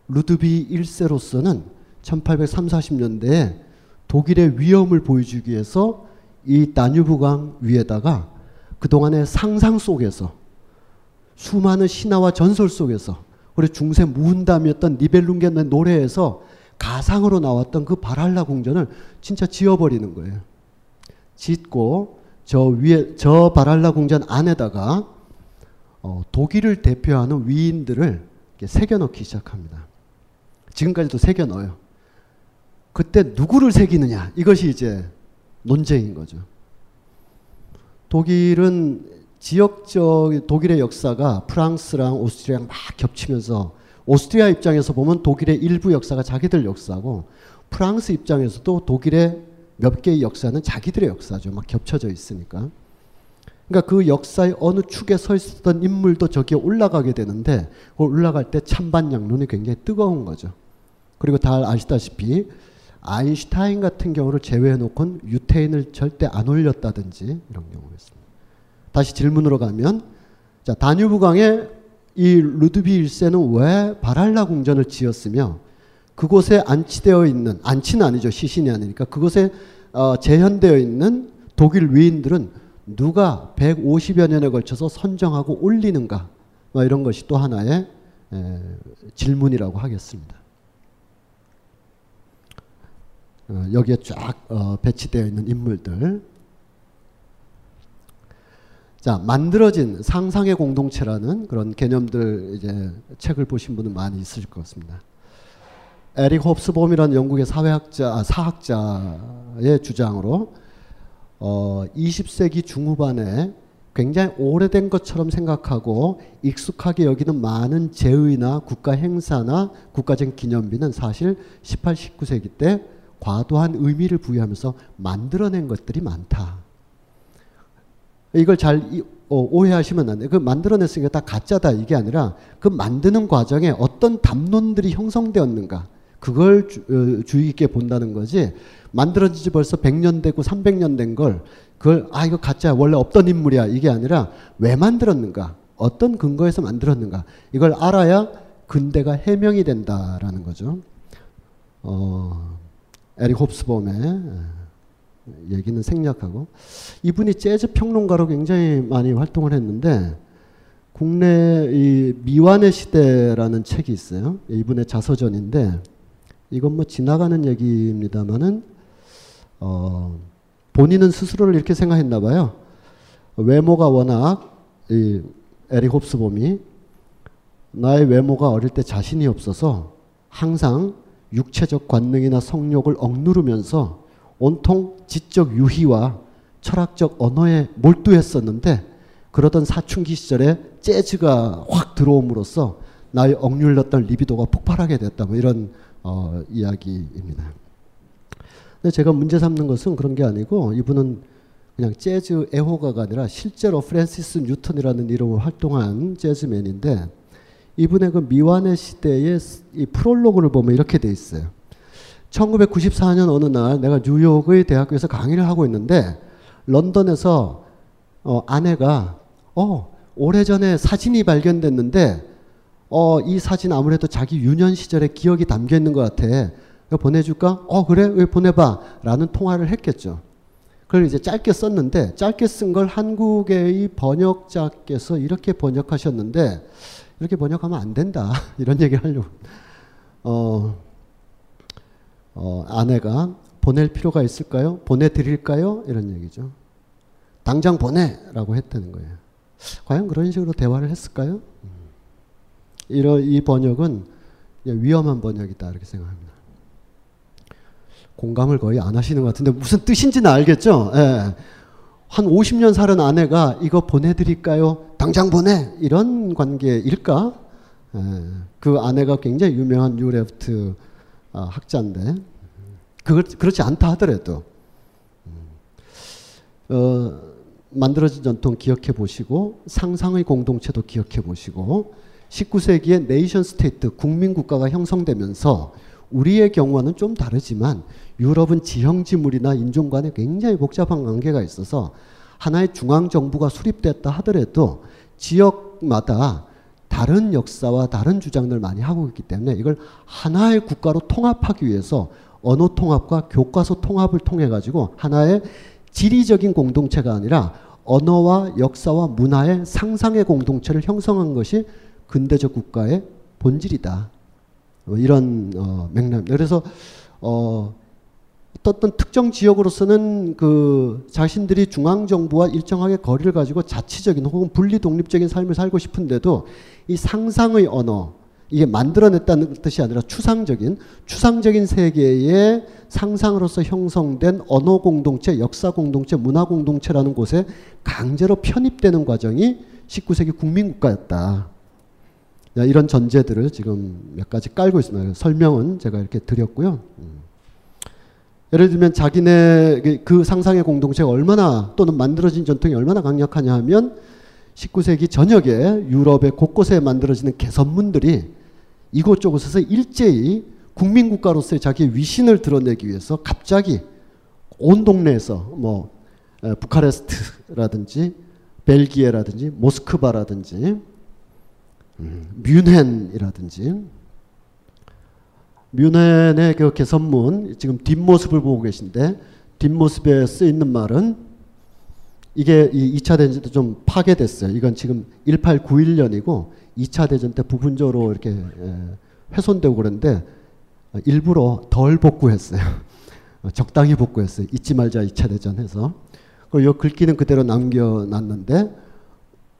루드비 1세로서는 1830, 40년대에 독일의 위엄을 보여주기 위해서 이 다뉴브강 위에다가 그동안의 상상 속에서 수많은 신화와 전설 속에서 우리 중세 무운담이었던 니벨룽겐의 노래에서 가상으로 나왔던 그 바랄라 궁전을 진짜 지어버리는 거예요. 짓고 저 위에 저 바랄라 궁전 안에다가 어, 독일을 대표하는 위인들을 새겨 넣기 시작합니다. 지금까지도 새겨 넣어요. 그때 누구를 새기느냐 이것이 이제 논쟁인 거죠. 독일은 지역적 독일의 역사가 프랑스랑 오스트리아랑 막 겹치면서 오스트리아 입장에서 보면 독일의 일부 역사가 자기들 역사고 프랑스 입장에서도 독일의 몇 개의 역사는 자기들의 역사죠. 막 겹쳐져 있으니까. 그러니까 그 역사의 어느 축에 서 있었던 인물도 저기에 올라가게 되는데 그 올라갈 때 찬반 양론이 굉장히 뜨거운 거죠. 그리고 다 아시다시피 아인슈타인 같은 경우를 제외해 놓고는 유태인을 절대 안 올렸다든지 이런 경우가 있습니다. 다시 질문으로 가면 자 다뉴브강에 이 루드비 1세는 왜 바랄라 궁전을 지었으며 그곳에 안치되어 있는 안치는 아니죠 시신이 아니니까 그곳에 어, 재현되어 있는 독일 위인들은 누가 150여 년에 걸쳐서 선정하고 올리는가 뭐 이런 것이 또 하나의 에, 질문이라고 하겠습니다. 어, 여기에 쫙 어, 배치되어 있는 인물들. 자, 만들어진 상상의 공동체라는 그런 개념들 이제 책을 보신 분은 많이 있으실 것 같습니다. 에릭 홉스봄이라는 영국의 사회학자, 아, 사학자의 주장으로 어, 20세기 중후반에 굉장히 오래된 것처럼 생각하고 익숙하게 여기는 많은 제의나 국가 행사나 국가적 기념비는 사실 18, 19세기 때 과도한 의미를 부여하면서 만들어낸 것들이 많다. 이걸 잘 어, 오해하시면 안 돼요. 그 만들어냈으니까 다 가짜다 이게 아니라 그 만드는 과정에 어떤 담론들이 형성되었는가 그걸 주, 어, 주의 깊게 본다는 거지 만들어진 지 벌써 100년 되고 300년 된 걸 그걸 아 이거 가짜야 원래 없던 인물이야. 이게 아니라 왜 만들었는가? 어떤 근거에서 만들었는가? 이걸 알아야 근대가 해명이 된다라는 거죠. 어, 에릭 홉스범의 얘기는 생략하고. 이분이 재즈 평론가로 굉장히 많이 활동을 했는데 국내 이 미완의 시대라는 책이 있어요. 이분의 자서전인데 이건 뭐 지나가는 얘기입니다만은 어 본인은 스스로를 이렇게 생각했나 봐요. 외모가 워낙 이 에릭 홉스범이 나의 외모가 어릴 때 자신이 없어서 항상 육체적 관능이나 성욕을 억누르면서 온통 지적 유희와 철학적 언어에 몰두했었는데 그러던 사춘기 시절에 재즈가 확 들어옴으로써 나의 억눌렀던 리비도가 폭발하게 됐다. 뭐 이런 어, 이야기입니다. 근데 제가 문제 삼는 것은 그런 게 아니고 이분은 그냥 재즈 애호가가 아니라 실제로 프랜시스 뉴턴이라는 이름으로 활동한 재즈맨인데 이분의 그 미완의 시대의 이 프롤로그를 보면 이렇게 돼 있어요. 1994년 어느 날 내가 뉴욕의 대학교에서 강의를 하고 있는데 런던에서 어, 아내가 어 오래전에 사진이 발견됐는데 어, 이 사진 아무래도 자기 유년 시절의 기억이 담겨 있는 것 같아. 이거 보내줄까? 어 그래 왜 보내봐 라는 통화를 했겠죠. 그걸 이제 짧게 썼는데 짧게 쓴 걸 한국의 번역자께서 이렇게 번역하셨는데 이렇게 번역하면 안 된다 이런 얘기를 하려고 어, 어, 아내가 보낼 필요가 있을까요? 보내드릴까요? 이런 얘기죠. 당장 보내라고 했다는 거예요. 과연 그런 식으로 대화를 했을까요? 이런 이 번역은 위험한 번역이다 이렇게 생각합니다. 공감을 거의 안 하시는 것 같은데 무슨 뜻인지는 알겠죠? 예. 한 50년 살은 아내가 이거 보내드릴까요? 당장 보내 이런 관계일까? 예. 그 아내가 굉장히 유명한 New Left 아, 학자인데 그 그렇지 않다 하더라도 음. 어, 만들어진 전통 기억해 보시고 상상의 공동체도 기억해 보시고 19세기에 nation state 국민 국가가 형성되면서 우리의 경우와는 좀 다르지만 유럽은 지형지물이나 인종 간에 굉장히 복잡한 관계가 있어서 하나의 중앙 정부가 수립됐다 하더라도 지역마다 다른 역사와 다른 주장들 많이 하고 있기 때문에 이걸 하나의 국가로 통합하기 위해서 언어 통합과 교과서 통합을 통해 가지고 하나의 지리적인 공동체가 아니라 언어와 역사와 문화의 상상의 공동체를 형성한 것이 근대적 국가의 본질이다. 뭐 이런 어, 맥락입니다. 그래서 어, 어떤 특정 지역으로서는 그 자신들이 중앙 정부와 일정하게 거리를 가지고 자치적인 혹은 분리 독립적인 삶을 살고 싶은데도 이 상상의 언어 이게 만들어냈다는 뜻이 아니라 추상적인 추상적인 세계의 상상으로서 형성된 언어 공동체, 역사 공동체, 문화 공동체라는 곳에 강제로 편입되는 과정이 19세기 국민 국가였다. 이런 전제들을 지금 몇 가지 깔고 있습니다. 설명은 제가 이렇게 드렸고요. 음. 예를 들면 자기네 그, 그 상상의 공동체가 얼마나 또는 만들어진 전통이 얼마나 강력하냐 하면 19세기 전역에 유럽의 곳곳에 만들어지는 개선문들이 이곳저곳에서 일제히 국민국가로서의 자기의 위신을 드러내기 위해서 갑자기 온 동네에서 뭐 부카레스트라든지 벨기에라든지 모스크바라든지 음, 뮌헨이라든지 뮌헨의 그 개선문 지금 뒷모습을 보고 계신데 뒷모습에 쓰여 있는 말은 이게 이 2차 대전 때 좀 파괴됐어요. 이건 지금 1891년이고 2차 대전 때 부분적으로 이렇게 예, 훼손되고 그런데 일부러 덜 복구했어요. 적당히 복구했어요. 잊지 말자 2차 대전 해서. 그리고 이 글귀는 그대로 남겨놨는데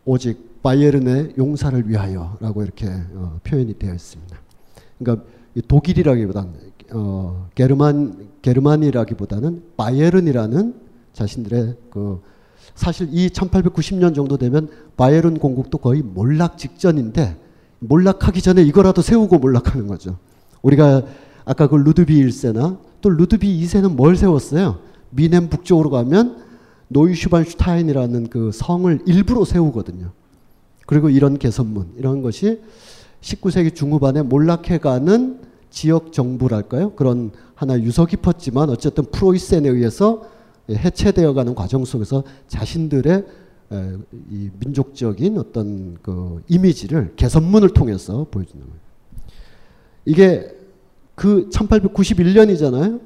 오직 바이에른의 용사를 위하여라고 이렇게 어, 표현이 되어 있습니다. 그러니까 독일이라기보다는 어, 게르만 게르만이라기보다는 바이에른이라는 자신들의 그 사실 이 1890년 정도 되면 바이에른 공국도 거의 몰락 직전인데 몰락하기 전에 이거라도 세우고 몰락하는 거죠. 우리가 아까 그 루드비 1세나 또 루드비 2세는 뭘 세웠어요? 뮌헨 북쪽으로 가면 노이슈반슈타인이라는 그 성을 일부러 세우거든요. 그리고 이런 개선문 이런 것이 19세기 중후반에 몰락해가는 지역 정부랄까요? 그런 하나 유서 깊었지만 어쨌든 프로이센에 의해서 해체되어가는 과정 속에서 자신들의 이 민족적인 어떤 그 이미지를 개선문을 통해서 보여주는 거예요. 이게 그 1891년이잖아요.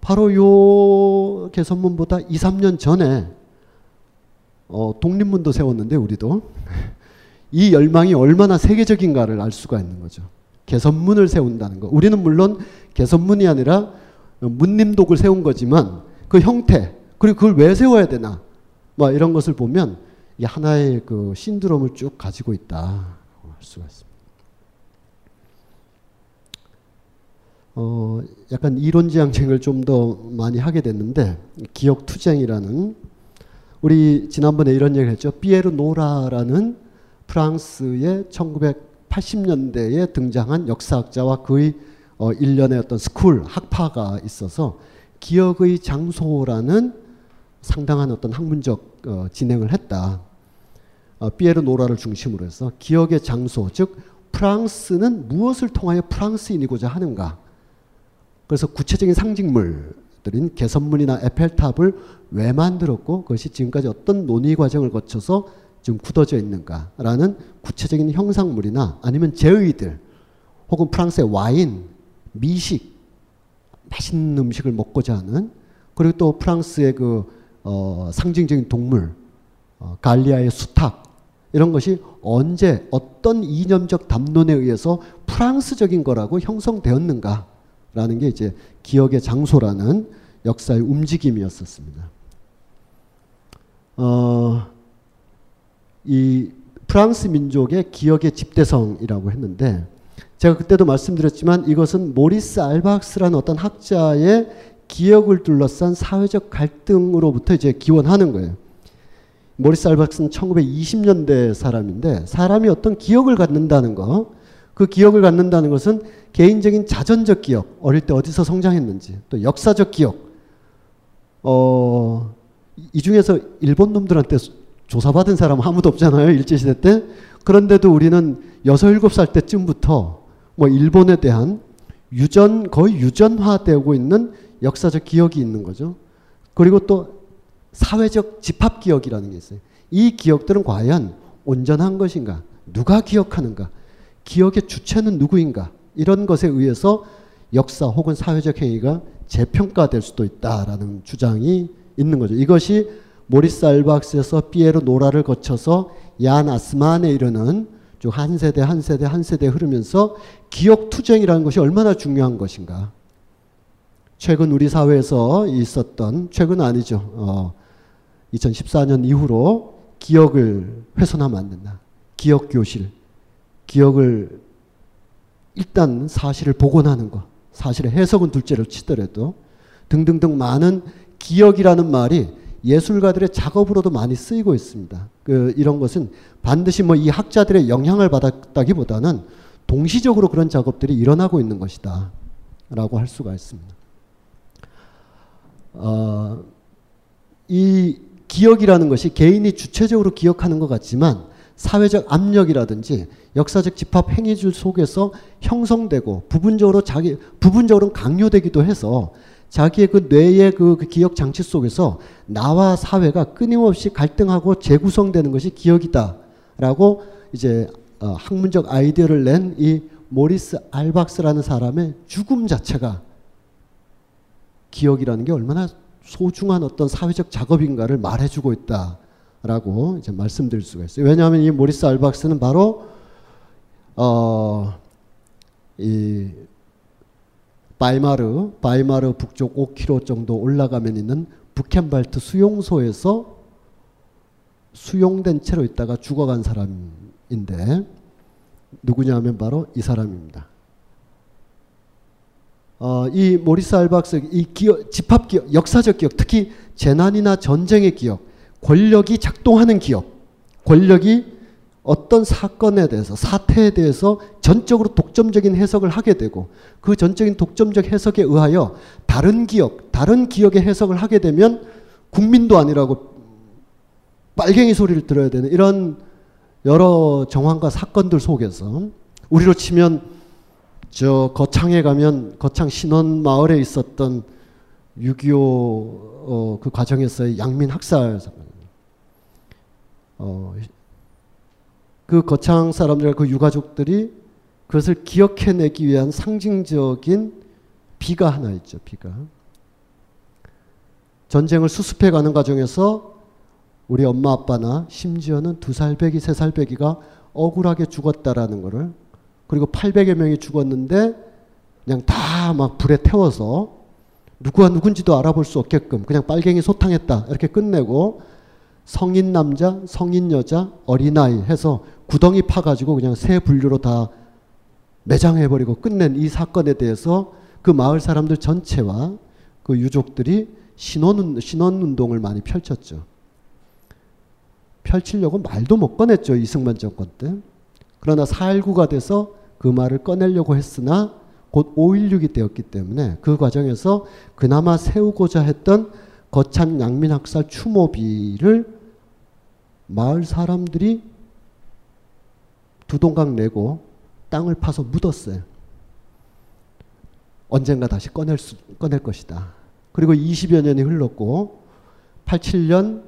바로 요 개선문보다 2, 3년 전에 어, 독립문도 세웠는데 우리도 이 열망이 얼마나 세계적인가를 알 수가 있는 거죠. 개선문을 세운다는 거. 우리는 물론 개선문이 아니라 문림독을 세운 거지만 그 형태 그리고 그걸 왜 세워야 되나 뭐 이런 것을 보면 이 하나의 그 신드롬을 쭉 가지고 있다 할 수가 있습니다. 어, 약간 이론 지향책을 좀 더 많이 하게 됐는데 기억 투쟁이라는 우리 지난번에 이런 얘기를 했죠. 피에르 노라라는 프랑스의 1980년대에 등장한 역사학자와 그의 어, 일련의 어떤 school 학파가 있어서 기억의 장소라는 상당한 어떤 학문적 어, 진행을 했다. 어, 피에르 노라를 중심으로 해서 기억의 장소, 즉 프랑스는 무엇을 통하여 프랑스인이고자 하는가. 그래서 구체적인 상징물 들인 개선문이나 에펠탑을 왜 만들었고 그것이 지금까지 어떤 논의 과정을 거쳐서 지금 굳어져 있는가라는 구체적인 형상물이나 아니면 제의들 혹은 프랑스의 와인, 미식 맛있는 음식을 먹고자 하는 그리고 또 프랑스의 그 어, 상징적인 동물 어, 갈리아의 수탉 이런 것이 언제 어떤 이념적 담론에 의해서 프랑스적인 거라고 형성되었는가라는 게 이제 기억의 장소라는 역사의 움직임이었었습니다. 어, 이 프랑스 민족의 기억의 집대성이라고 했는데 제가 그때도 말씀드렸지만 이것은 모리스 알박스라는 어떤 학자의 기억을 둘러싼 사회적 갈등으로부터 이제 기원하는 거예요. 모리스 알박스는 1920년대 사람인데 사람이 어떤 기억을 갖는다는 거, 그 기억을 갖는다는 것은 개인적인 자전적 기억, 어릴 때 어디서 성장했는지, 또 역사적 기억, 어, 이 중에서 일본 놈들한테 조사받은 사람 아무도 없잖아요. 일제시대 때. 그런데도 우리는 여섯 일곱 살 때쯤부터 뭐 일본에 대한 유전, 거의 유전화되고 있는 역사적 기억이 있는 거죠. 그리고 또 사회적 집합 기억이라는 게 있어요. 이 기억들은 과연 온전한 것인가? 누가 기억하는가? 기억의 주체는 누구인가? 이런 것에 의해서 역사 혹은 사회적 행위가 재평가될 수도 있다라는 주장이 있는 거죠. 이것이 모리스 알박스에서 피에로 노라를 거쳐서 얀 아스만에 이르는 쭉한 세대 한 세대 한 세대 흐르면서 기억 투쟁이라는 것이 얼마나 중요한 것인가. 최근 우리 사회에서 있었던 최근 아니죠. 어, 2014년 이후로 기억을 훼손하면 안 된다. 기억 교실, 기억을 일단 사실을 복원하는 것, 사실의 해석은 둘째로 치더라도 등등등 많은 기억이라는 말이 예술가들의 작업으로도 많이 쓰이고 있습니다. 그 이런 것은 반드시 뭐 이 학자들의 영향을 받았다기보다는 동시적으로 그런 작업들이 일어나고 있는 것이다. 라고 할 수가 있습니다. 어, 이 기억이라는 것이 개인이 주체적으로 기억하는 것 같지만 사회적 압력이라든지 역사적 집합 행위줄 속에서 형성되고 부분적으로 자기 부분적으로 강요되기도 해서 자기의 그 뇌의 그, 그 기억 장치 속에서 나와 사회가 끊임없이 갈등하고 재구성되는 것이 기억이다라고 이제 어, 학문적 아이디어를 낸 이 모리스 알박스라는 사람의 죽음 자체가 기억이라는 게 얼마나 소중한 어떤 사회적 작업인가를 말해주고 있다라고 이제 말씀드릴 수가 있어요. 왜냐하면 이 모리스 알박스는 바로 어, 이 바이마르, 바이마르 북쪽 5km 정도 올라가면 있는 부켄발트 수용소에서 수용된 채로 있다가 죽어간 사람인데 누구냐면 바로 이 사람입니다. 어, 이 모리스 알박스 이 기억, 집합 기억, 역사적 기억, 특히 재난이나 전쟁의 기억, 권력이 작동하는 기억, 권력이 어떤 사건에 대해서 사태에 대해서 전적으로 독점적인 해석을 하게 되고 그 전적인 독점적 해석에 의하여 다른 기억, 다른 기억의 해석을 하게 되면 국민도 아니라고 빨갱이 소리를 들어야 되는 이런 여러 정황과 사건들 속에서 우리로 치면 저 거창에 가면 거창 신원 마을에 있었던 6.25 어, 그 과정에서의 양민 학살 어, 그 거창 사람들, 그 유가족들이 그것을 기억해내기 위한 상징적인 비가 하나 있죠, 비가. 전쟁을 수습해가는 과정에서 우리 엄마 아빠나 심지어는 두 살배기, 세 살배기가 억울하게 죽었다라는 것을 그리고 800여 명이 죽었는데 그냥 다 막 불에 태워서 누구가 누군지도 알아볼 수 없게끔 그냥 빨갱이 소탕했다 이렇게 끝내고 성인 남자, 성인 여자, 어린아이 해서 구덩이 파가지고 그냥 새 분류로 다 매장해버리고 끝낸 이 사건에 대해서 그 마을 사람들 전체와 그 유족들이 신원, 신원 운동을 많이 펼쳤죠. 펼치려고 말도 못 꺼냈죠. 이승만 정권 때. 그러나 4.19가 돼서 그 말을 꺼내려고 했으나 곧 5.16이 되었기 때문에 그 과정에서 그나마 세우고자 했던 거창 양민학살 추모비를 마을 사람들이 두 동강 내고 땅을 파서 묻었어요. 언젠가 다시 꺼낼 수, 꺼낼 것이다. 그리고 20여 년이 흘렀고 87년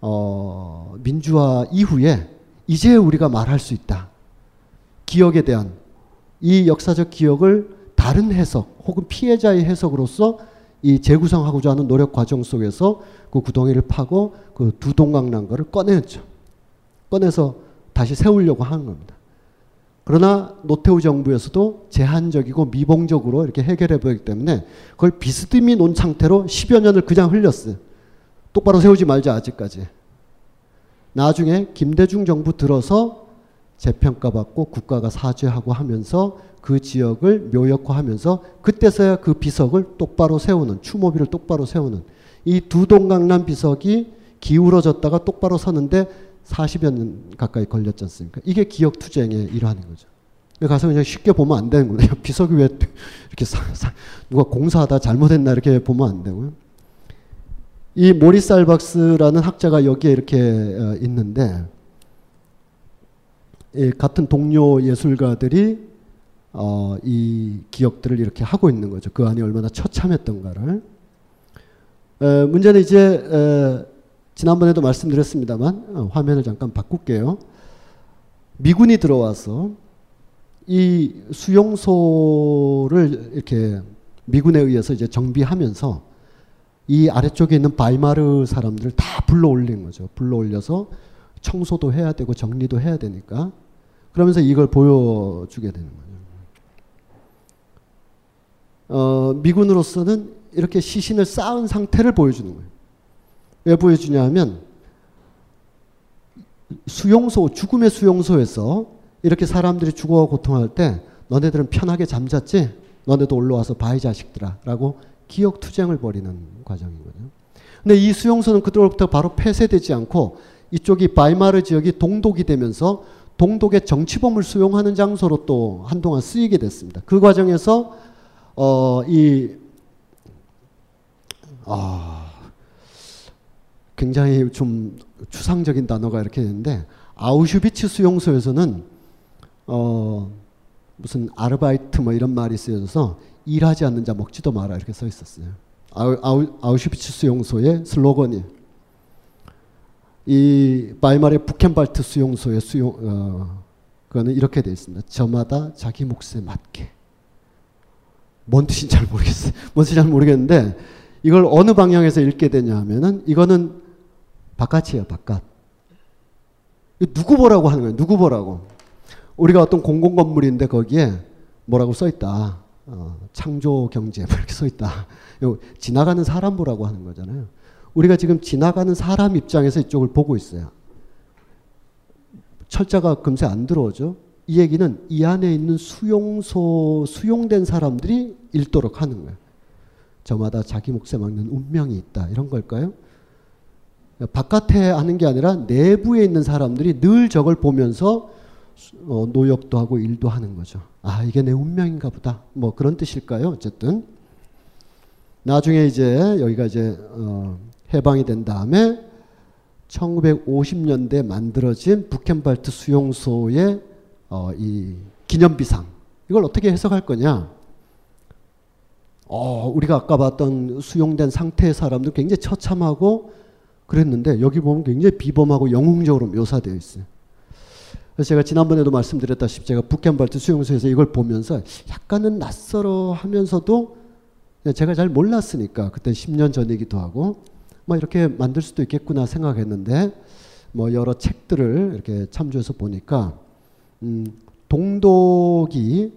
어, 민주화 이후에 이제 우리가 말할 수 있다. 기억에 대한 이 역사적 기억을 다른 해석 혹은 피해자의 해석으로서 이 재구성하고자 하는 노력 과정 속에서 그 구덩이를 파고 그 두 동강 난 거를 꺼냈죠. 꺼내서 다시 세우려고 하는 겁니다. 그러나 노태우 정부에서도 제한적이고 미봉적으로 이렇게 해결해 보기 때문에 그걸 비스듬히 놓은 상태로 10여 년을 그냥 흘렸어요. 똑바로 세우지 말자 아직까지. 나중에 김대중 정부 들어서 재평가받고 국가가 사죄하고 하면서 그 지역을 묘역화하면서 그때서야 그 비석을 똑바로 세우는 추모비를 똑바로 세우는 이 두 동강남 비석이 기울어졌다가 똑바로 서는데 40여 년 가까이 걸렸지 않습니까? 이게 기억 투쟁의 일환인 거죠. 가서 그냥 쉽게 보면 안 되는 거예요. 비석이 왜 이렇게 사, 사, 누가 공사하다 잘못했나 이렇게 보면 안 되고요. 이 모리스 알박스라는 학자가 여기에 이렇게 어, 있는데 같은 동료 예술가들이 어, 이 기억들을 이렇게 하고 있는 거죠. 그 안이 얼마나 처참했던가를. 에, 문제는 이제 에, 지난번에도 말씀드렸습니다만 어, 화면을 잠깐 바꿀게요. 미군이 들어와서 이 수용소를 이렇게 미군에 의해서 이제 정비하면서 이 아래쪽에 있는 바이마르 사람들을 다 불러 올린 거죠. 불러 올려서 청소도 해야 되고 정리도 해야 되니까 그러면서 이걸 보여주게 되는 거예요. 어, 미군으로서는 이렇게 시신을 쌓은 상태를 보여주는 거예요. 왜 보여주냐 하면 수용소, 죽음의 수용소에서 이렇게 사람들이 죽어 고통할 때 너네들은 편하게 잠잤지? 너네도 올라와서 봐이 자식들아 라고 기억 투쟁을 벌이는 과정이거든요. 근데 이 수용소는 그때부터 바로 폐쇄되지 않고 이쪽이 바이마르 지역이 동독이 되면서 동독의 정치범을 수용하는 장소로 또 한동안 쓰이게 됐습니다. 그 과정에서 어, 이, 아, 굉장히 좀 추상적인 단어가 이렇게 있는데, 아우슈비츠 수용소에서는, 어, 무슨 아르바이트 뭐 이런 말이 쓰여져서 일하지 않는 자 먹지도 마라 이렇게 써 있었어요. 아우, 아우, 아우슈비츠 수용소의 슬로건이 이 바이마르의 부켄발트 수용소의 수용 어, 그거는 이렇게 되어 있습니다. 저마다 자기 몫에 맞게. 뭔 뜻인지 잘 모르겠어요. 뭔 뜻인지 잘 모르겠는데 이걸 어느 방향에서 읽게 되냐 하면은 이거는 바깥이에요, 바깥. 누구 보라고 하는 거예요, 누구 보라고. 우리가 어떤 공공 건물인데 거기에 뭐라고 써 있다. 어, 창조 경제 뭐 이렇게 써 있다. 지나가는 사람 보라고 하는 거잖아요. 우리가 지금 지나가는 사람 입장에서 이쪽을 보고 있어요. 철자가 금세 안 들어오죠. 이 얘기는 이 안에 있는 수용소, 수용된 사람들이 읽도록 하는 거예요. 저마다 자기 몫에 맞는 운명이 있다. 이런 걸까요? 바깥에 하는 게 아니라 내부에 있는 사람들이 늘 저걸 보면서 어, 노역도 하고 일도 하는 거죠. 아, 이게 내 운명인가 보다. 뭐 그런 뜻일까요? 어쨌든. 나중에 이제 여기가 이제 어, 해방이 된 다음에 1950년대 만들어진 부켄발트 수용소의 어, 이 기념비상 이걸 어떻게 해석할 거냐? 어, 우리가 아까 봤던 수용된 상태의 사람들 굉장히 처참하고 그랬는데 여기 보면 굉장히 비범하고 영웅적으로 묘사되어 있어요. 그래서 제가 지난번에도 말씀드렸다시피 제가 북캠발트 수용소에서 이걸 보면서 약간은 낯설어 하면서도 제가 잘 몰랐으니까 그때 10년 전이기도 하고 뭐 이렇게 만들 수도 있겠구나 생각했는데 뭐 여러 책들을 이렇게 참조해서 보니까 음, 동독이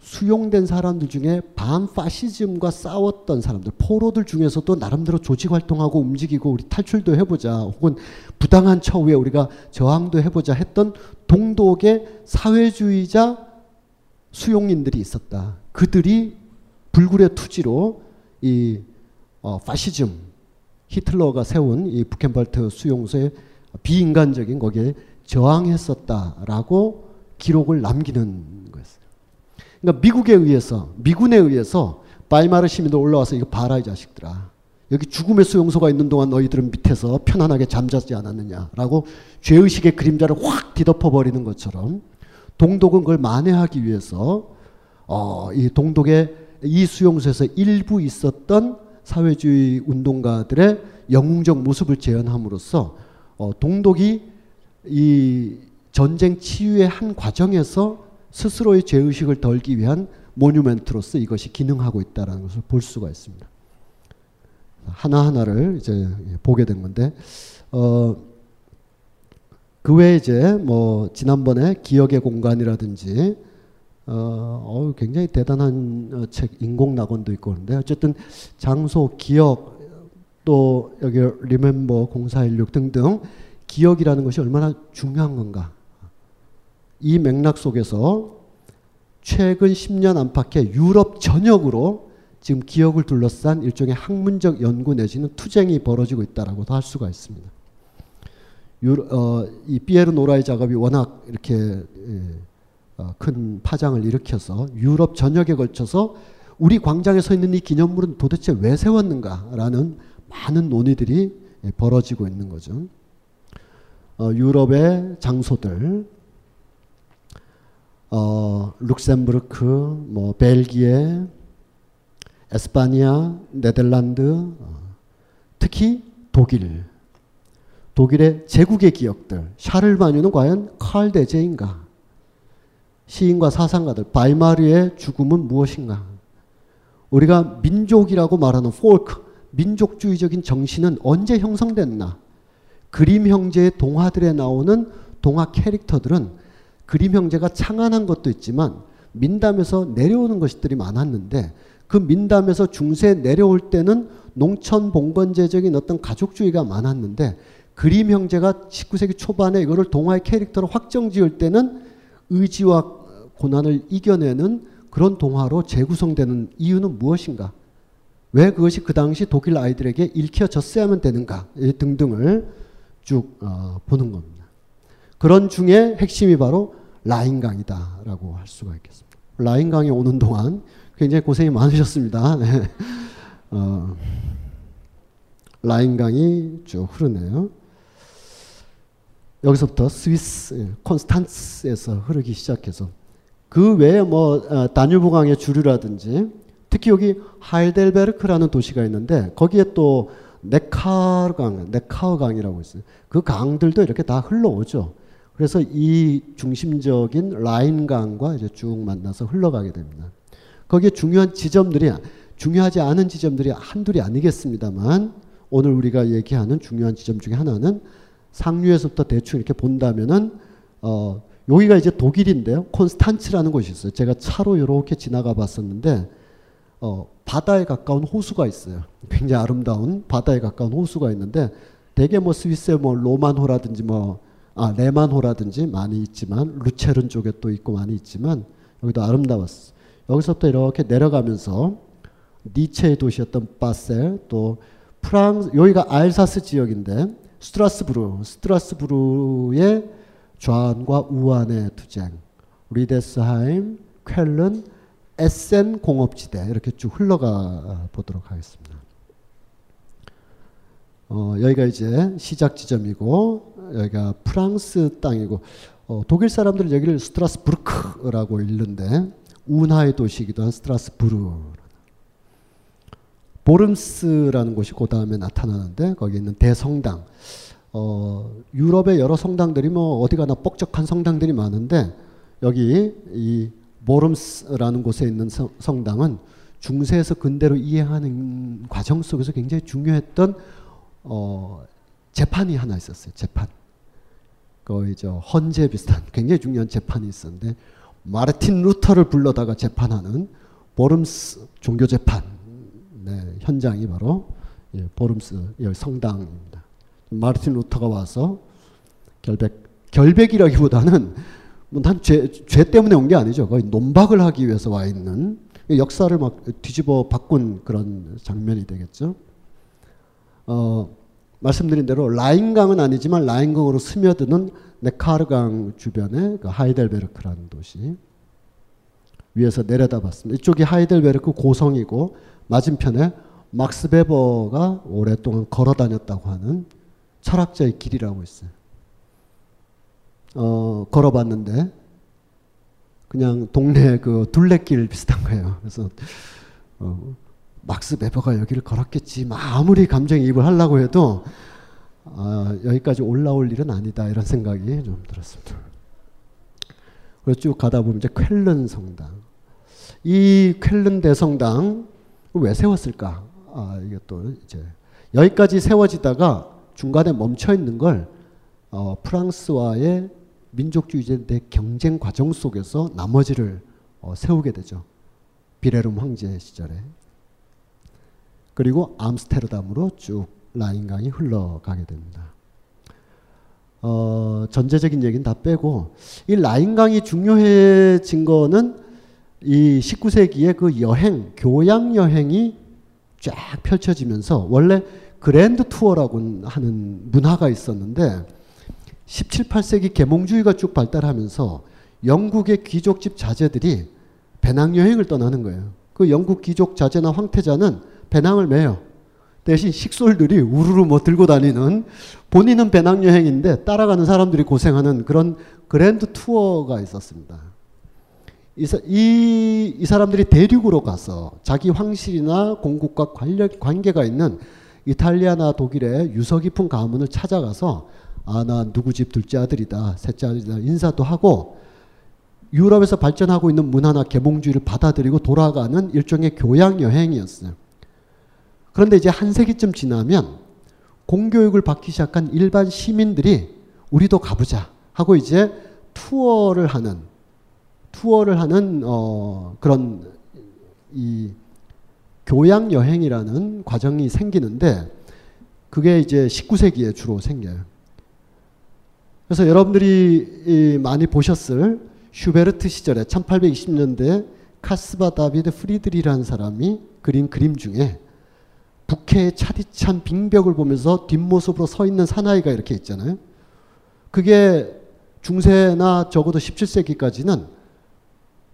수용된 사람들 중에 반파시즘과 싸웠던 사람들, 포로들 중에서도 나름대로 조직 활동하고 움직이고 우리 탈출도 해보자, 혹은 부당한 처우에 우리가 저항도 해보자 했던 동독의 사회주의자 수용인들이 있었다. 그들이 불굴의 투지로 이 어, 파시즘, 히틀러가 세운 이 부켄발트 수용소의 비인간적인 거기에 저항했었다라고 기록을 남기는 거였어요. 그러니까 미국에 의해서 미군에 의해서 바이마르 시민들 올라와서 이거 봐라 이 자식들아. 여기 죽음의 수용소가 있는 동안 너희들은 밑에서 편안하게 잠자지 않았느냐라고 죄의식의 그림자를 확 뒤덮어 버리는 것처럼 동독은 그걸 만회하기 위해서 어, 이 동독의 이 수용소에서 일부 있었던 사회주의 운동가들의 영웅적 모습을 재현함으로써 어, 동독이 이 전쟁 치유의 한 과정에서 스스로의 죄의식을 덜기 위한 모뉴멘트로서 이것이 기능하고 있다라는 것을 볼 수가 있습니다. 하나하나를 이제 보게 된 건데 어, 그 외에 이제 뭐 지난번에 기억의 공간이라든지 어, 어 굉장히 대단한 어, 책 인공 낙원도 있고 그런데 어쨌든 장소 기억 또 여기 리멤버 0416 등등 기억이라는 것이 얼마나 중요한 건가 이 맥락 속에서 최근 10년 안팎의 유럽 전역으로 지금 기억을 둘러싼 일종의 학문적 연구 내지는 투쟁이 벌어지고 있다라고도 할 수가 있습니다. 유로, 어, 이 피에르 노라의 작업이 워낙 이렇게 예, 어, 큰 파장을 일으켜서 유럽 전역에 걸쳐서 우리 광장에 서 있는 이 기념물은 도대체 왜 세웠는가라는 많은 논의들이 예, 벌어지고 있는 거죠. 어, 유럽의 장소들, 어, 룩셈부르크, 뭐 벨기에, 에스파니아, 네덜란드, 어, 특히 독일, 독일의 제국의 기억들, 샤를마뉴는 과연 칼 대제인가? 시인과 사상가들, 바이마르의 죽음은 무엇인가? 우리가 민족이라고 말하는 폴크, 민족주의적인 정신은 언제 형성됐나? 그림 형제의 동화들에 나오는 동화 캐릭터들은 그림 형제가 창안한 것도 있지만 민담에서 내려오는 것들이 많았는데 그 민담에서 중세 내려올 때는 농촌 봉건제적인 어떤 가족주의가 많았는데 그림 형제가 19세기 초반에 이거를 동화의 캐릭터로 확정 지을 때는 의지와 고난을 이겨내는 그런 동화로 재구성되는 이유는 무엇인가? 왜 그것이 그 당시 독일 아이들에게 읽혀졌어야만 되는가? 등등을 쭉 어, 보는 겁니다. 그런 중에 핵심이 바로 라인강이다라고 할 수가 있겠습니다. 라인강에 오는 동안 굉장히 고생이 많으셨습니다. 네. 어, 라인강이 쭉 흐르네요. 여기서부터 스위스 예, 콘스탄츠에서 흐르기 시작해서 그 외에 뭐 어, 다뉴브강의 주류라든지 특히 여기 하이델베르크라는 도시가 있는데 거기에 또 네카르 강, 네카르강이라고 있어요. 그 강들도 이렇게 다 흘러오죠. 그래서 이 중심적인 라인 강과 이제 쭉 만나서 흘러가게 됩니다. 거기에 중요한 지점들이 중요하지 않은 지점들이 한둘이 아니겠습니다만 오늘 우리가 얘기하는 중요한 지점 중에 하나는 상류에서부터 대충 이렇게 본다면은 어 여기가 이제 독일인데요. 콘스탄츠라는 곳이 있어요. 제가 차로 이렇게 지나가 봤었는데 어 바다에 가까운 호수가 있어요. 굉장히 아름다운 바다에 가까운 호수가 있는데 대개 뭐 스위스의 뭐 로만호라든지 뭐 아, 레만호라든지 많이 있지만 루체른 쪽에 또 있고 많이 있지만 여기도 아름다웠어. 여기서부터 이렇게 내려가면서 니체의 도시였던 바젤 또 프랑스 여기가 알사스 지역인데 스트라스부르 스트라스부르의 좌안과 우안의 투쟁 뤼데스하임 쾰른 에센 공업지대 이렇게 쭉 흘러가 보도록 하겠습니다. 어, 여기가 이제 시작 지점이고 여기가 프랑스 땅이고 어, 독일 사람들은 여기를 스트라스부르크라고 읽는데 운하의 도시이기도 한 스트라스부르 보름스라는 곳이 그 다음에 나타나는데 거기 있는 대성당 어, 유럽의 여러 성당들이 뭐 어디 가나 뻑적한 성당들이 많은데 여기 이 보름스라는 곳에 있는 성, 성당은 중세에서 근대로 이해하는 과정 속에서 굉장히 중요했던 어, 재판이 하나 있었어요. 재판. 거의 저 헌재 비슷한 굉장히 중요한 재판이 있었는데 마르틴 루터를 불러다가 재판하는 보름스 종교 재판 네, 현장이 바로 예, 보름스 성당입니다. 마르틴 루터가 와서 결백 결백이라기보다는 뭐 난죄 죄 때문에 온 게 아니죠. 거의 논박을 하기 위해서 와 있는 역사를 막 뒤집어 바꾼 그런 장면이 되겠죠. 어, 말씀드린 대로 라인강은 아니지만 라인강으로 스며드는 네카르강 주변의 그 하이델베르크라는 도시 위에서 내려다봤습니다. 이쪽이 하이델베르크 고성이고 맞은편에 막스 베버가 오랫동안 걸어 다녔다고 하는 철학자의 길이라고 있어요. 어, 걸어봤는데 그냥 동네 그 둘레길 비슷한 거예요. 그래서 어, 막스 베버가 여기를 걸었겠지. 아무리 감정이입을 하려고 해도 아, 여기까지 올라올 일은 아니다 이런 생각이 좀 들었습니다. 그래서 쭉 가다 보면 이제 쾰른 성당. 이 쾰른 대성당 왜 세웠을까? 아, 이게 또 이제 여기까지 세워지다가 중간에 멈춰 있는 걸 어, 프랑스와의 민족주의자의 경쟁 과정 속에서 나머지를 어, 세우게 되죠. 비레룸 황제 시절에. 그리고 암스테르담으로 쭉 라인강이 흘러가게 됩니다. 어, 전제적인 얘기는 다 빼고 이 라인강이 중요해진 거는 이 19세기의 그 여행, 교양 여행이 쫙 펼쳐지면서 원래 그랜드 투어라고 하는 문화가 있었는데 17, 18세기 계몽주의가 쭉 발달하면서 영국의 귀족집 자제들이 배낭여행을 떠나는 거예요. 그 영국 귀족 자제나 황태자는 배낭을 매요. 대신 식솔들이 우르르 뭐 들고 다니는 본인은 배낭여행인데 따라가는 사람들이 고생하는 그런 그랜드 투어가 있었습니다. 이, 이, 이 사람들이 대륙으로 가서 자기 황실이나 공국과 관련, 관계가 있는 이탈리아나 독일의 유서 깊은 가문을 찾아가서 아, 나 누구 집 둘째 아들이다, 셋째 아들이다 인사도 하고 유럽에서 발전하고 있는 문화나 계몽주의를 받아들이고 돌아가는 일종의 교양 여행이었어요. 그런데 이제 한 세기쯤 지나면 공교육을 받기 시작한 일반 시민들이 우리도 가보자 하고 이제 투어를 하는 투어를 하는 어 그런 이 교양 여행이라는 과정이 생기는데 그게 이제 19세기에 주로 생겨요. 그래서 여러분들이 많이 보셨을 슈베르트 시절에 1820년대 카스파 다비드 프리드리히라는 사람이 그린 그림 중에 북해의 차디찬 빙벽을 보면서 뒷모습으로 서 있는 사나이가 이렇게 있잖아요. 그게 중세나 적어도 17세기까지는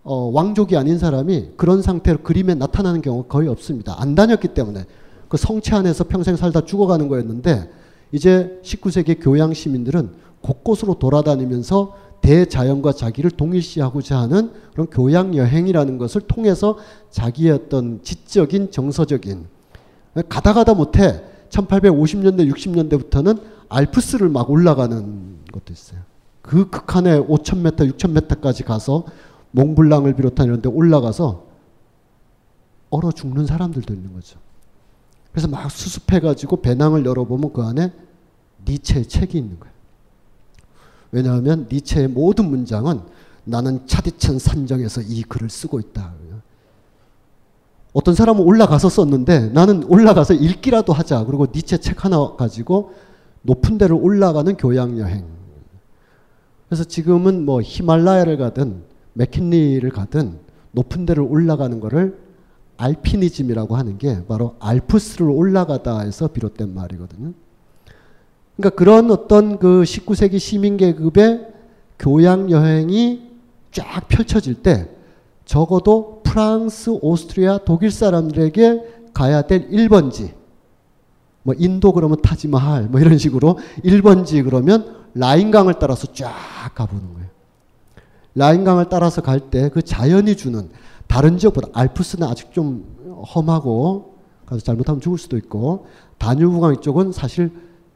어, 왕족이 아닌 사람이 그런 상태로 그림에 나타나는 경우가 거의 없습니다. 안 다녔기 때문에 그 성체 안에서 평생 살다 죽어가는 거였는데 이제 19세기 교양 시민들은 곳곳으로 돌아다니면서 대자연과 자기를 동일시하고자 하는 그런 교양 여행이라는 것을 통해서 자기의 어떤 지적인 정서적인 가다 가다 못해 1850년대 60년대부터는 알프스를 막 올라가는 것도 있어요. 그 극한의 5,000m, 6,000m까지 가서 몽블랑을 비롯한 이런 데 올라가서 얼어 죽는 사람들도 있는 거죠. 그래서 막 수습해가지고 배낭을 열어보면 그 안에 니체의 책이 있는 거예요. 왜냐하면 니체의 모든 문장은 나는 차디찬 산정에서 이 글을 쓰고 있다. 어떤 사람은 올라가서 썼는데 나는 올라가서 읽기라도 하자. 그리고 니체 책 하나 가지고 높은 데를 올라가는 교양 여행. 그래서 지금은 뭐 히말라야를 가든 맥킨리를 가든 높은 데를 올라가는 거를 알피니즘이라고 하는 게 바로 알프스를 올라가다 해서 비롯된 말이거든요. 그러니까 그런 어떤 그 19세기 시민 계급의 교양 여행이 쫙 펼쳐질 때 적어도 프랑스, 오스트리아, 독일 사람들에게 가야 될 1번지 뭐 인도 그러면 타지마할 뭐 이런 식으로 1번지 그러면 라인강을 따라서 쫙 가보는 거예요. 라인강을 따라서 갈 때 그 자연이 주는 다른 지역보다 알프스는 아직 좀 험하고 가서 잘못하면 죽을 수도 있고 다뉴브강 이쪽은 사실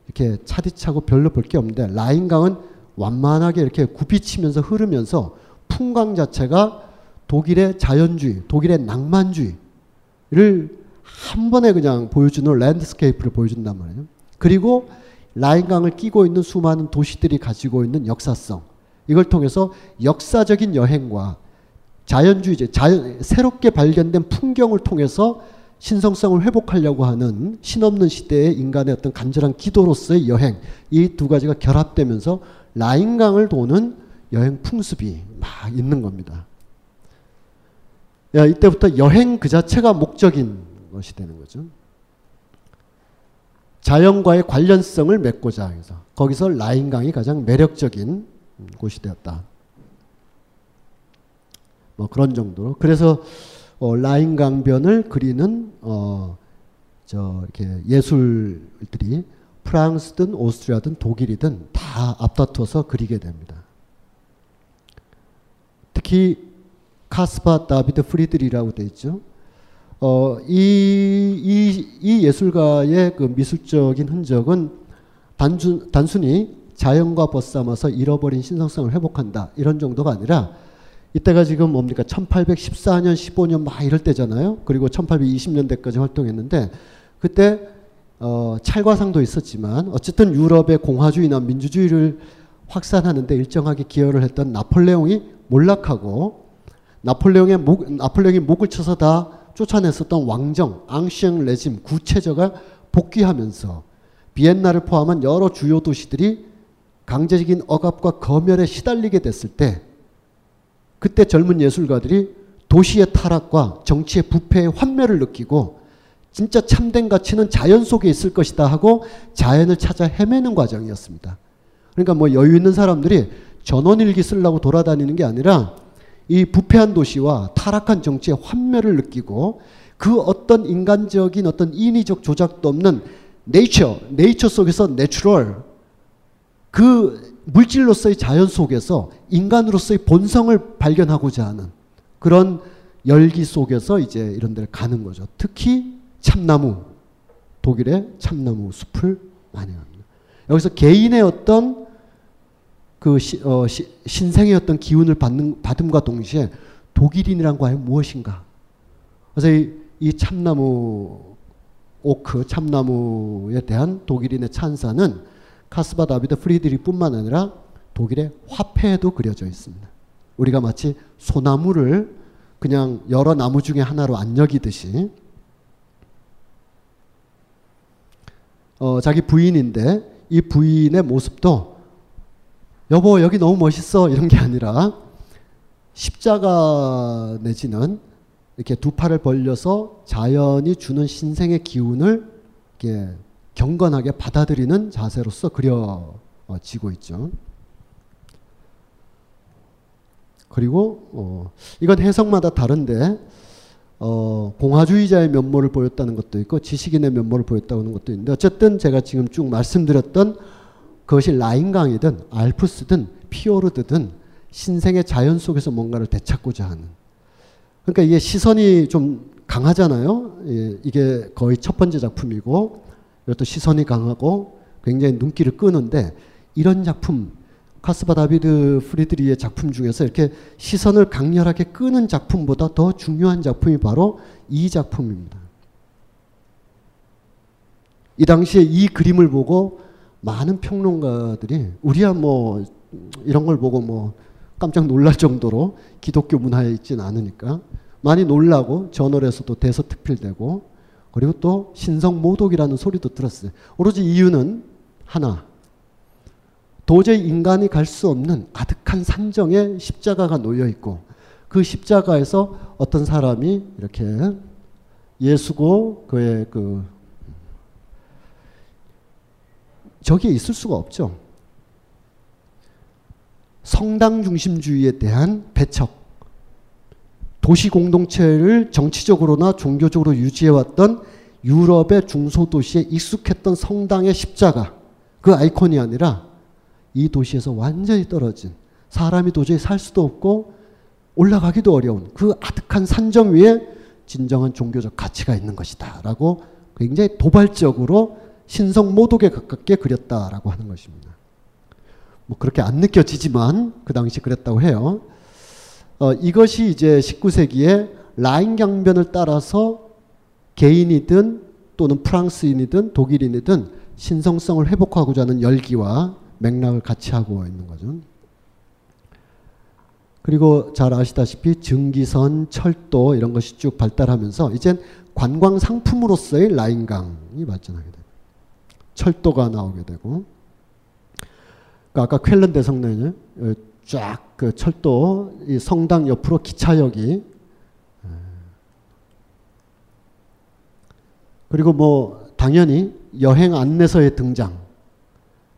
이렇게 차디차고 별로 볼 게 없는데 라인강은 완만하게 이렇게 굽이치면서 흐르면서 풍광 자체가 독일의 자연주의, 독일의 낭만주의를 한 번에 그냥 보여주는 landscape를 보여준단 말이에요. 그리고 라인강을 끼고 있는 수많은 도시들이 가지고 있는 역사성. 이걸 통해서 역사적인 여행과 자연주의, 자연, 새롭게 발견된 풍경을 통해서 신성성을 회복하려고 하는 신없는 시대의 인간의 어떤 간절한 기도로서의 여행 이 두 가지가 결합되면서 라인강을 도는 여행 풍습이 막 있는 겁니다. 야, 이때부터 여행 그 자체가 목적인 것이 되는 거죠. 자연과의 관련성을 맺고자 해서 거기서 라인강이 가장 매력적인 곳이 되었다. 뭐 그런 정도로 그래서 어, 라인 강변을 그리는 어, 저 이렇게 예술들이 프랑스든 오스트리아든 독일이든 다 앞다퉈서 그리게 됩니다. 특히 카스파 다비드 프리드리라고 되어 있죠. 어, 이, 이, 이 예술가의 그 미술적인 흔적은 단순, 단순히 자연과 벗삼아서 잃어버린 신성성을 회복한다. 이런 정도가 아니라 이때가 지금 뭡니까? 1814년, 15년 막 이럴 때잖아요. 그리고 1820년대까지 활동했는데 그때 어, 찰과상도 있었지만 어쨌든 유럽의 공화주의나 민주주의를 확산하는데 일정하게 기여를 했던 나폴레옹이 몰락하고 나폴레옹의 목, 나폴레옹이 목을 쳐서 다 쫓아냈었던 왕정, 앙시앙 레짐, 구체저가 복귀하면서 비엔나를 포함한 여러 주요 도시들이 강제적인 억압과 검열에 시달리게 됐을 때 그때 젊은 예술가들이 도시의 타락과 정치의 부패의 환멸을 느끼고 진짜 참된 가치는 자연 속에 있을 것이다 하고 자연을 찾아 헤매는 과정이었습니다. 그러니까 뭐 여유 있는 사람들이 전원일기 쓰려고 돌아다니는 게 아니라 이 부패한 도시와 타락한 정치의 환멸을 느끼고 그 어떤 인간적인 어떤 인위적 조작도 없는 네이처, 네이처 속에서 natural 그 물질로서의 자연 속에서 인간으로서의 본성을 발견하고자 하는 그런 열기 속에서 이제 이런 데를 가는 거죠. 특히 참나무, 독일의 참나무 숲을 많이 갑니다. 여기서 개인의 어떤 그 시, 어, 시, 신생의 어떤 기운을 받는, 받음과 동시에 독일인이란 과연 무엇인가? 그래서 이, 이 참나무, 오크, 참나무에 대한 독일인의 찬사는 카스바 다비드 프리드리뿐만 아니라 독일의 화폐에도 그려져 있습니다. 우리가 마치 소나무를 그냥 여러 나무 중에 하나로 안 여기듯이 어, 자기 부인인데 이 부인의 모습도 여보 여기 너무 멋있어 이런 게 아니라 십자가 내지는 이렇게 두 팔을 벌려서 자연이 주는 신생의 기운을 이렇게 경건하게 받아들이는 자세로서 그려지고 있죠. 그리고 어, 이건 해석마다 다른데 어, 공화주의자의 면모를 보였다는 것도 있고 지식인의 면모를 보였다는 것도 있는데 어쨌든 제가 지금 쭉 말씀드렸던 그것이 라인강이든 알프스든 피오르드든 신생의 자연 속에서 뭔가를 되찾고자 하는 그러니까 이게 시선이 좀 강하잖아요. 예, 이게 거의 첫 번째 작품이고 이것도 시선이 강하고 굉장히 눈길을 끄는데 이런 작품 카스바 다비드 프리드리의 작품 중에서 이렇게 시선을 강렬하게 끄는 작품보다 더 중요한 작품이 바로 이 작품입니다. 이 당시에 이 그림을 보고 많은 평론가들이 우리야 뭐 이런 걸 보고 뭐 깜짝 놀랄 정도로 기독교 문화에 있지는 않으니까 많이 놀라고 저널에서도 대서 특필되고 그리고 또 신성 모독이라는 소리도 들었어요. 오로지 이유는 하나. 도저히 인간이 갈 수 없는 아득한 산정에 십자가가 놓여 있고 그 십자가에서 어떤 사람이 이렇게 예수고 그의 그 저기에 있을 수가 없죠. 성당 중심주의에 대한 배척, 도시 공동체를 정치적으로나 종교적으로 유지해왔던 유럽의 중소도시에 익숙했던 성당의 십자가, 그 아이콘이 아니라 이 도시에서 완전히 떨어진 사람이 도저히 살 수도 없고 올라가기도 어려운 그 아득한 산정 위에 진정한 종교적 가치가 있는 것이다. 라고 굉장히 도발적으로 신성 모독에 가깝게 그렸다라고 하는 것입니다. 뭐 그렇게 안 느껴지지만 그 당시 그랬다고 해요. 어, 이것이 이제 19세기에 라인 강변을 따라서 개인이든 또는 프랑스인이든 독일인이든 신성성을 회복하고자 하는 열기와 맥락을 같이 하고 있는 거죠. 그리고 잘 아시다시피 증기선, 철도 이런 것이 쭉 발달하면서 이젠 관광 상품으로서의 라인강이 발전하게 됩니다. 철도가 나오게 되고 그러니까 아까 쾰른 대성당이 쫙 그 철도 이 성당 옆으로 기차역이. 그리고 뭐 당연히 여행 안내서의 등장.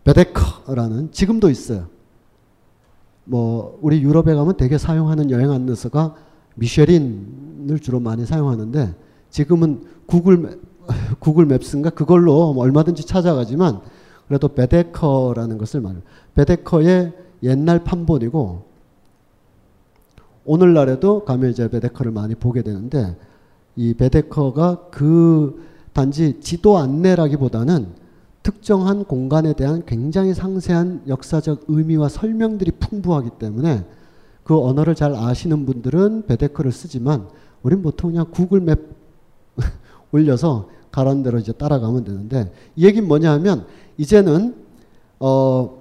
베데커라는 지금도 있어요. 뭐 우리 유럽에 가면 되게 사용하는 여행 안내서가 미쉐린을 주로 많이 사용하는데 지금은 구글 구글 맵스인가? 그걸로 뭐 얼마든지 찾아가지만 그래도 베데커라는 것을 말 베데커의 옛날 판본이고 오늘날에도 가면 이제 베데커를 많이 보게 되는데 이 베데커가 그 단지 지도 안내라기보다는 특정한 공간에 대한 굉장히 상세한 역사적 의미와 설명들이 풍부하기 때문에 그 언어를 잘 아시는 분들은 베데크를 쓰지만 우린 보통 그냥 구글 맵 올려서 가라는 대로 이제 따라가면 되는데 이 얘기는 뭐냐 하면 이제는 어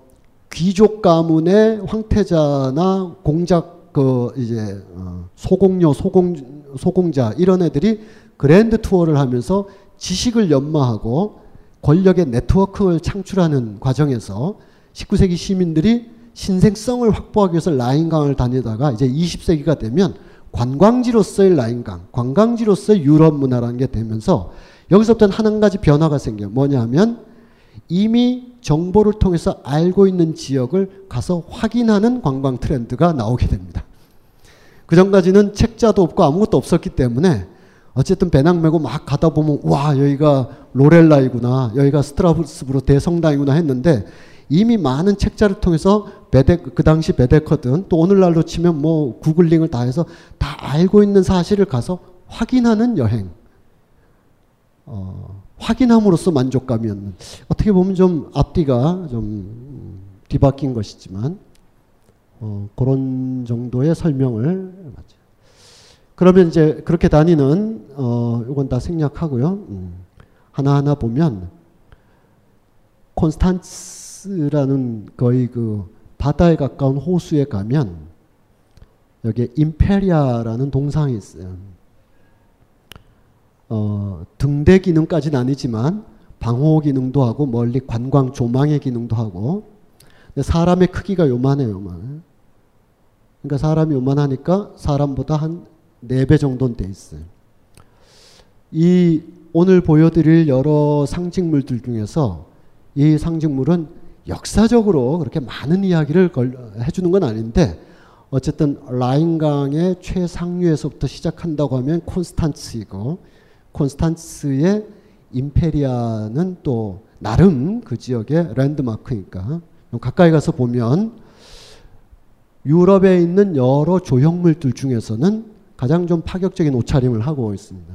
귀족 가문의 황태자나 공작 그 이제 어 소공녀 소공 소공자 이런 애들이 그랜드 투어를 하면서 지식을 연마하고 권력의 네트워크를 창출하는 과정에서 19세기 시민들이 신생성을 확보하기 위해서 라인강을 다니다가 이제 20세기가 되면 관광지로서의 라인강, 관광지로서의 유럽 문화라는 게 되면서 여기서부터 한 가지 변화가 생겨요. 뭐냐 하면 이미 정보를 통해서 알고 있는 지역을 가서 확인하는 관광 트렌드가 나오게 됩니다. 그 전까지는 책자도 없고 아무것도 없었기 때문에 어쨌든 배낭 메고 막 가다 보면 와 여기가 로렐라이구나 여기가 스트라스부르 대성당이구나 했는데 이미 많은 책자를 통해서 베데 그 당시 베데커든 또 오늘날로 치면 뭐 구글링을 다 해서 다 알고 있는 사실을 가서 확인하는 여행. 어, 확인함으로써 만족감이었는 어떻게 보면 좀 앞뒤가 좀 뒤바뀐 것이지만 어, 그런 정도의 설명을 맞죠. 그러면 이제 그렇게 다니는 어, 이건 다 생략하고요. 음, 하나하나 보면 콘스탄츠라는 거의 그 바다에 가까운 호수에 가면 여기에 임페리아라는 동상이 있어요. 어, 등대 기능까지는 아니지만 방호 기능도 하고 멀리 관광 조망의 기능도 하고 사람의 크기가 요만해요, 요만. 그러니까 사람이 요만하니까 사람보다 한 4배 정도는 돼 있어요. 이 오늘 보여드릴 여러 상징물들 중에서 이 상징물은 역사적으로 그렇게 많은 이야기를 해주는 건 아닌데 어쨌든 라인강의 최상류에서부터 시작한다고 하면 콘스탄츠이고 콘스탄츠의 임페리아는 또 나름 그 지역의 랜드마크니까 가까이 가서 보면 유럽에 있는 여러 조형물들 중에서는 가장 좀 파격적인 옷차림을 하고 있습니다.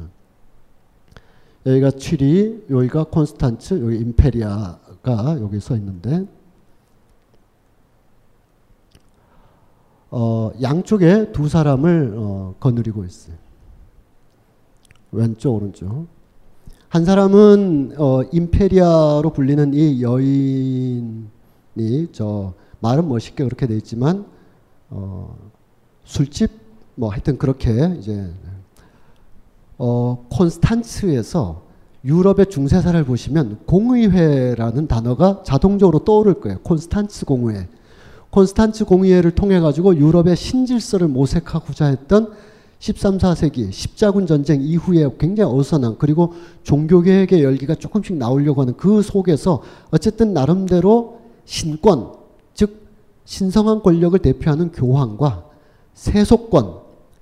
여기가 취리, 여기가 콘스탄츠, 여기 임페리아가 여기 서 있는데 어, 양쪽에 두 사람을 어, 거느리고 있어요. 왼쪽 오른쪽. 한 사람은 어, 임페리아로 불리는 이 여인이 저 말은 멋있게 그렇게 돼 있지만 어, 술집 뭐 하여튼 그렇게 이제 어, 콘스탄츠에서 유럽의 중세사를 보시면 공의회라는 단어가 자동적으로 떠오를 거예요. 콘스탄츠 공의회. 콘스탄츠 공의회를 통해 가지고 유럽의 신질서를 모색하고자 했던 13, 4세기 십자군 전쟁 이후에 굉장히 어수선한 그리고 종교개혁의 열기가 조금씩 나오려고 하는 그 속에서 어쨌든 나름대로 신권 즉 신성한 권력을 대표하는 교황과 세속권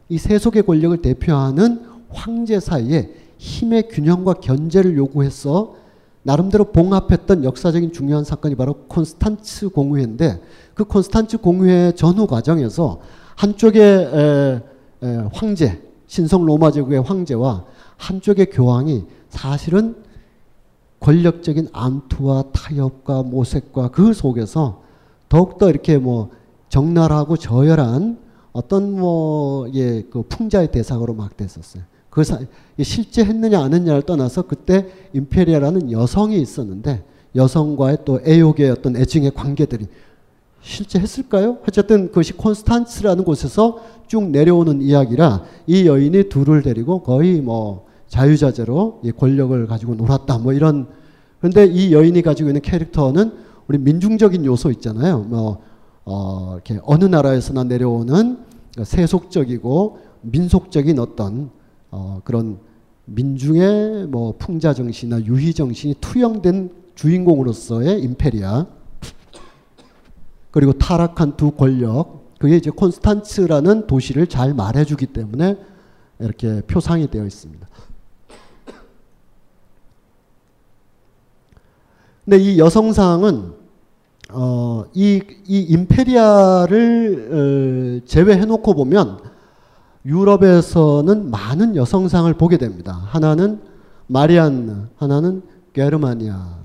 이 세속의 권력을 대표하는 황제 사이에 힘의 균형과 견제를 요구해서 나름대로 봉합했던 역사적인 중요한 사건이 바로 콘스탄츠 공의회인데 그 콘스탄츠 공의회 전후 과정에서 한쪽에 황제 신성 로마 제국의 황제와 한쪽의 교황이 사실은 권력적인 암투와 타협과 모색과 그 속에서 더욱더 이렇게 뭐 적나라하고 저열한 어떤 뭐, 예, 그 풍자의 대상으로 막 됐었어요. 그 사, 실제 했느냐 안 했느냐를 떠나서 그때 임페리아라는 여성이 있었는데 여성과의 또 애욕의 어떤 애증의 관계들이 실제 했을까요? 어쨌든 그것이 콘스탄츠라는 곳에서 쭉 내려오는 이야기라 이 여인이 둘을 데리고 거의 뭐 자유자재로 이 권력을 가지고 놀았다 뭐 이런 그런데 이 여인이 가지고 있는 캐릭터는 우리 민중적인 요소 있잖아요. 뭐 어, 이렇게 어느 나라에서나 내려오는 세속적이고 민속적인 어떤 어, 그런 민중의 뭐 풍자 정신이나 유희 정신이 투영된 주인공으로서의 임페리아 그리고 타락한 두 권력 그게 이제 콘스탄츠라는 도시를 잘 말해주기 때문에 이렇게 표상이 되어 있습니다. 근데 이 여성상은 어, 이, 이 임페리아를 어, 제외해놓고 보면 유럽에서는 많은 여성상을 보게 됩니다. 하나는 마리안나, 하나는 게르마니아.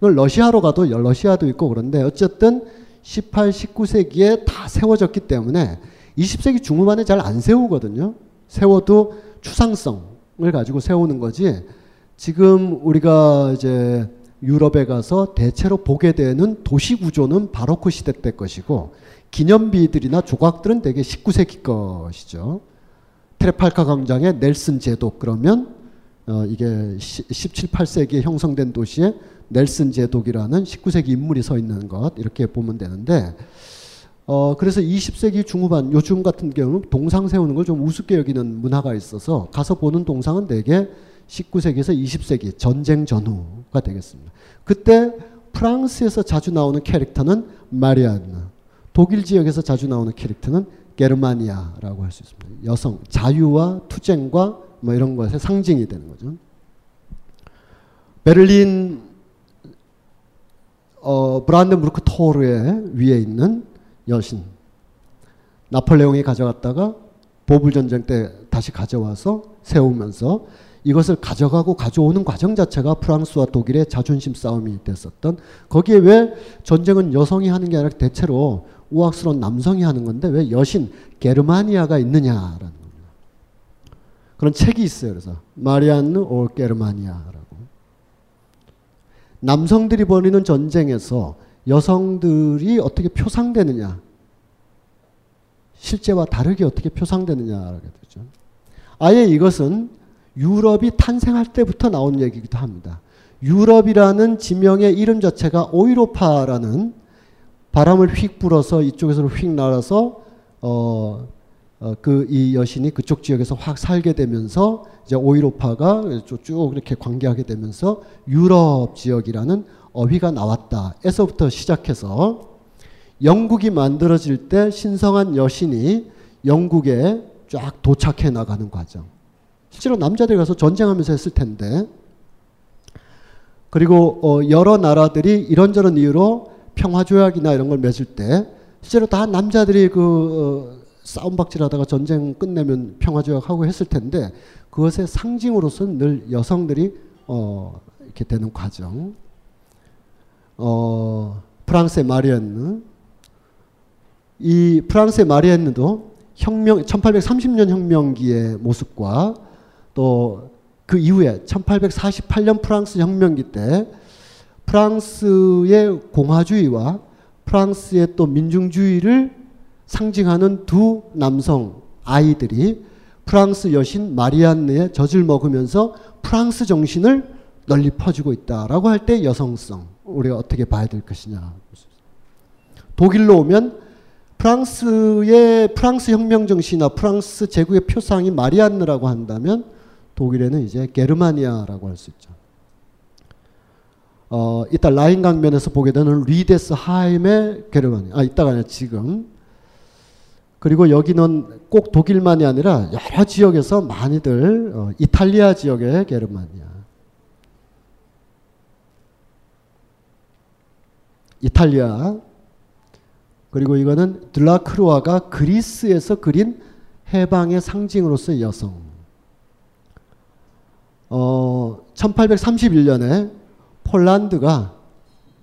러시아로 가도 러시아도 있고 그런데 어쨌든 18, 19세기에 다 세워졌기 때문에 20세기 중후반에 잘 안 세우거든요. 세워도 추상성을 가지고 세우는 거지. 지금 우리가 이제 유럽에 가서 대체로 보게 되는 도시 구조는 바로크 시대 때 것이고 기념비들이나 조각들은 대개 19세기 것이죠. 트레팔카 광장의 넬슨 제독 그러면 어 이게 17, 18세기에 형성된 도시에 넬슨 제독이라는 19세기 인물이 서 있는 것 이렇게 보면 되는데 어 그래서 20세기 중후반 요즘 같은 경우는 동상 세우는 걸 좀 우습게 여기는 문화가 있어서 가서 보는 동상은 대개 19세기에서 20세기 전쟁 전후가 되겠습니다. 그때 프랑스에서 자주 나오는 캐릭터는 마리안느, 독일 지역에서 자주 나오는 캐릭터는 게르마니아라고 할 수 있습니다. 여성 자유와 투쟁과 뭐 이런 것의 상징이 되는 거죠. 베를린 어, 브란덴부르크 토르의 위에 있는 여신 나폴레옹이 가져갔다가 보불 전쟁 때 다시 가져와서 세우면서 이것을 가져가고 가져오는 과정 자체가 프랑스와 독일의 자존심 싸움이 됐었던 거기에 왜 전쟁은 여성이 하는 게 아니라 대체로 우악스러운 남성이 하는 건데 왜 여신 게르마니아가 있느냐라는 겁니다. 그런 책이 있어요. 그래서 마리안느 올 게르마니아라고. 남성들이 벌이는 전쟁에서 여성들이 어떻게 표상되느냐 실제와 다르게 어떻게 표상되느냐라게 되죠. 아예 이것은 유럽이 탄생할 때부터 나온 얘기기도 합니다. 유럽이라는 지명의 이름 자체가 오이로파라는 바람을 휙 불어서 이쪽에서 휙 날아서 어, 어, 그 이 여신이 그쪽 지역에서 확 살게 되면서 이제 오이로파가 쭉 이렇게 관계하게 되면서 유럽 지역이라는 어휘가 나왔다. 에서부터 시작해서 영국이 만들어질 때 신성한 여신이 영국에 쫙 도착해 나가는 과정. 실제로 남자들이 가서 전쟁하면서 했을 텐데 그리고 어 여러 나라들이 이런저런 이유로 평화조약이나 이런 걸 맺을 때 실제로 다 남자들이 그 어 싸움박질하다가 전쟁 끝내면 평화조약하고 했을 텐데 그것의 상징으로서는 늘 여성들이 어 이렇게 되는 과정. 어 프랑스의 마리엔느 이 프랑스의 마리엔느도 혁명 1830년 혁명기의 모습과 또 그 이후에 1848년 프랑스 혁명기 때 프랑스의 공화주의와 프랑스의 또 민중주의를 상징하는 두 남성 아이들이 프랑스 여신 마리안느의 젖을 먹으면서 프랑스 정신을 널리 퍼주고 있다라고 할 때 여성성 우리가 어떻게 봐야 될 것이냐. 독일로 오면 프랑스의 프랑스 혁명 정신이나 프랑스 제국의 표상이 마리안느라고 한다면 독일에는 이제 게르마니아라고 할 수 있죠. 어, 이따 라인 강변에서 보게 되는 리데스하임의 게르마니아. 아, 이따가 아니라 지금. 그리고 여기는 꼭 독일만이 아니라 여러 지역에서 많이들 어, 이탈리아 지역의 게르마니아. 이탈리아. 그리고 이거는 드라크루아가 그리스에서 그린 해방의 상징으로서의 여성. 어, 1831년에 폴란드가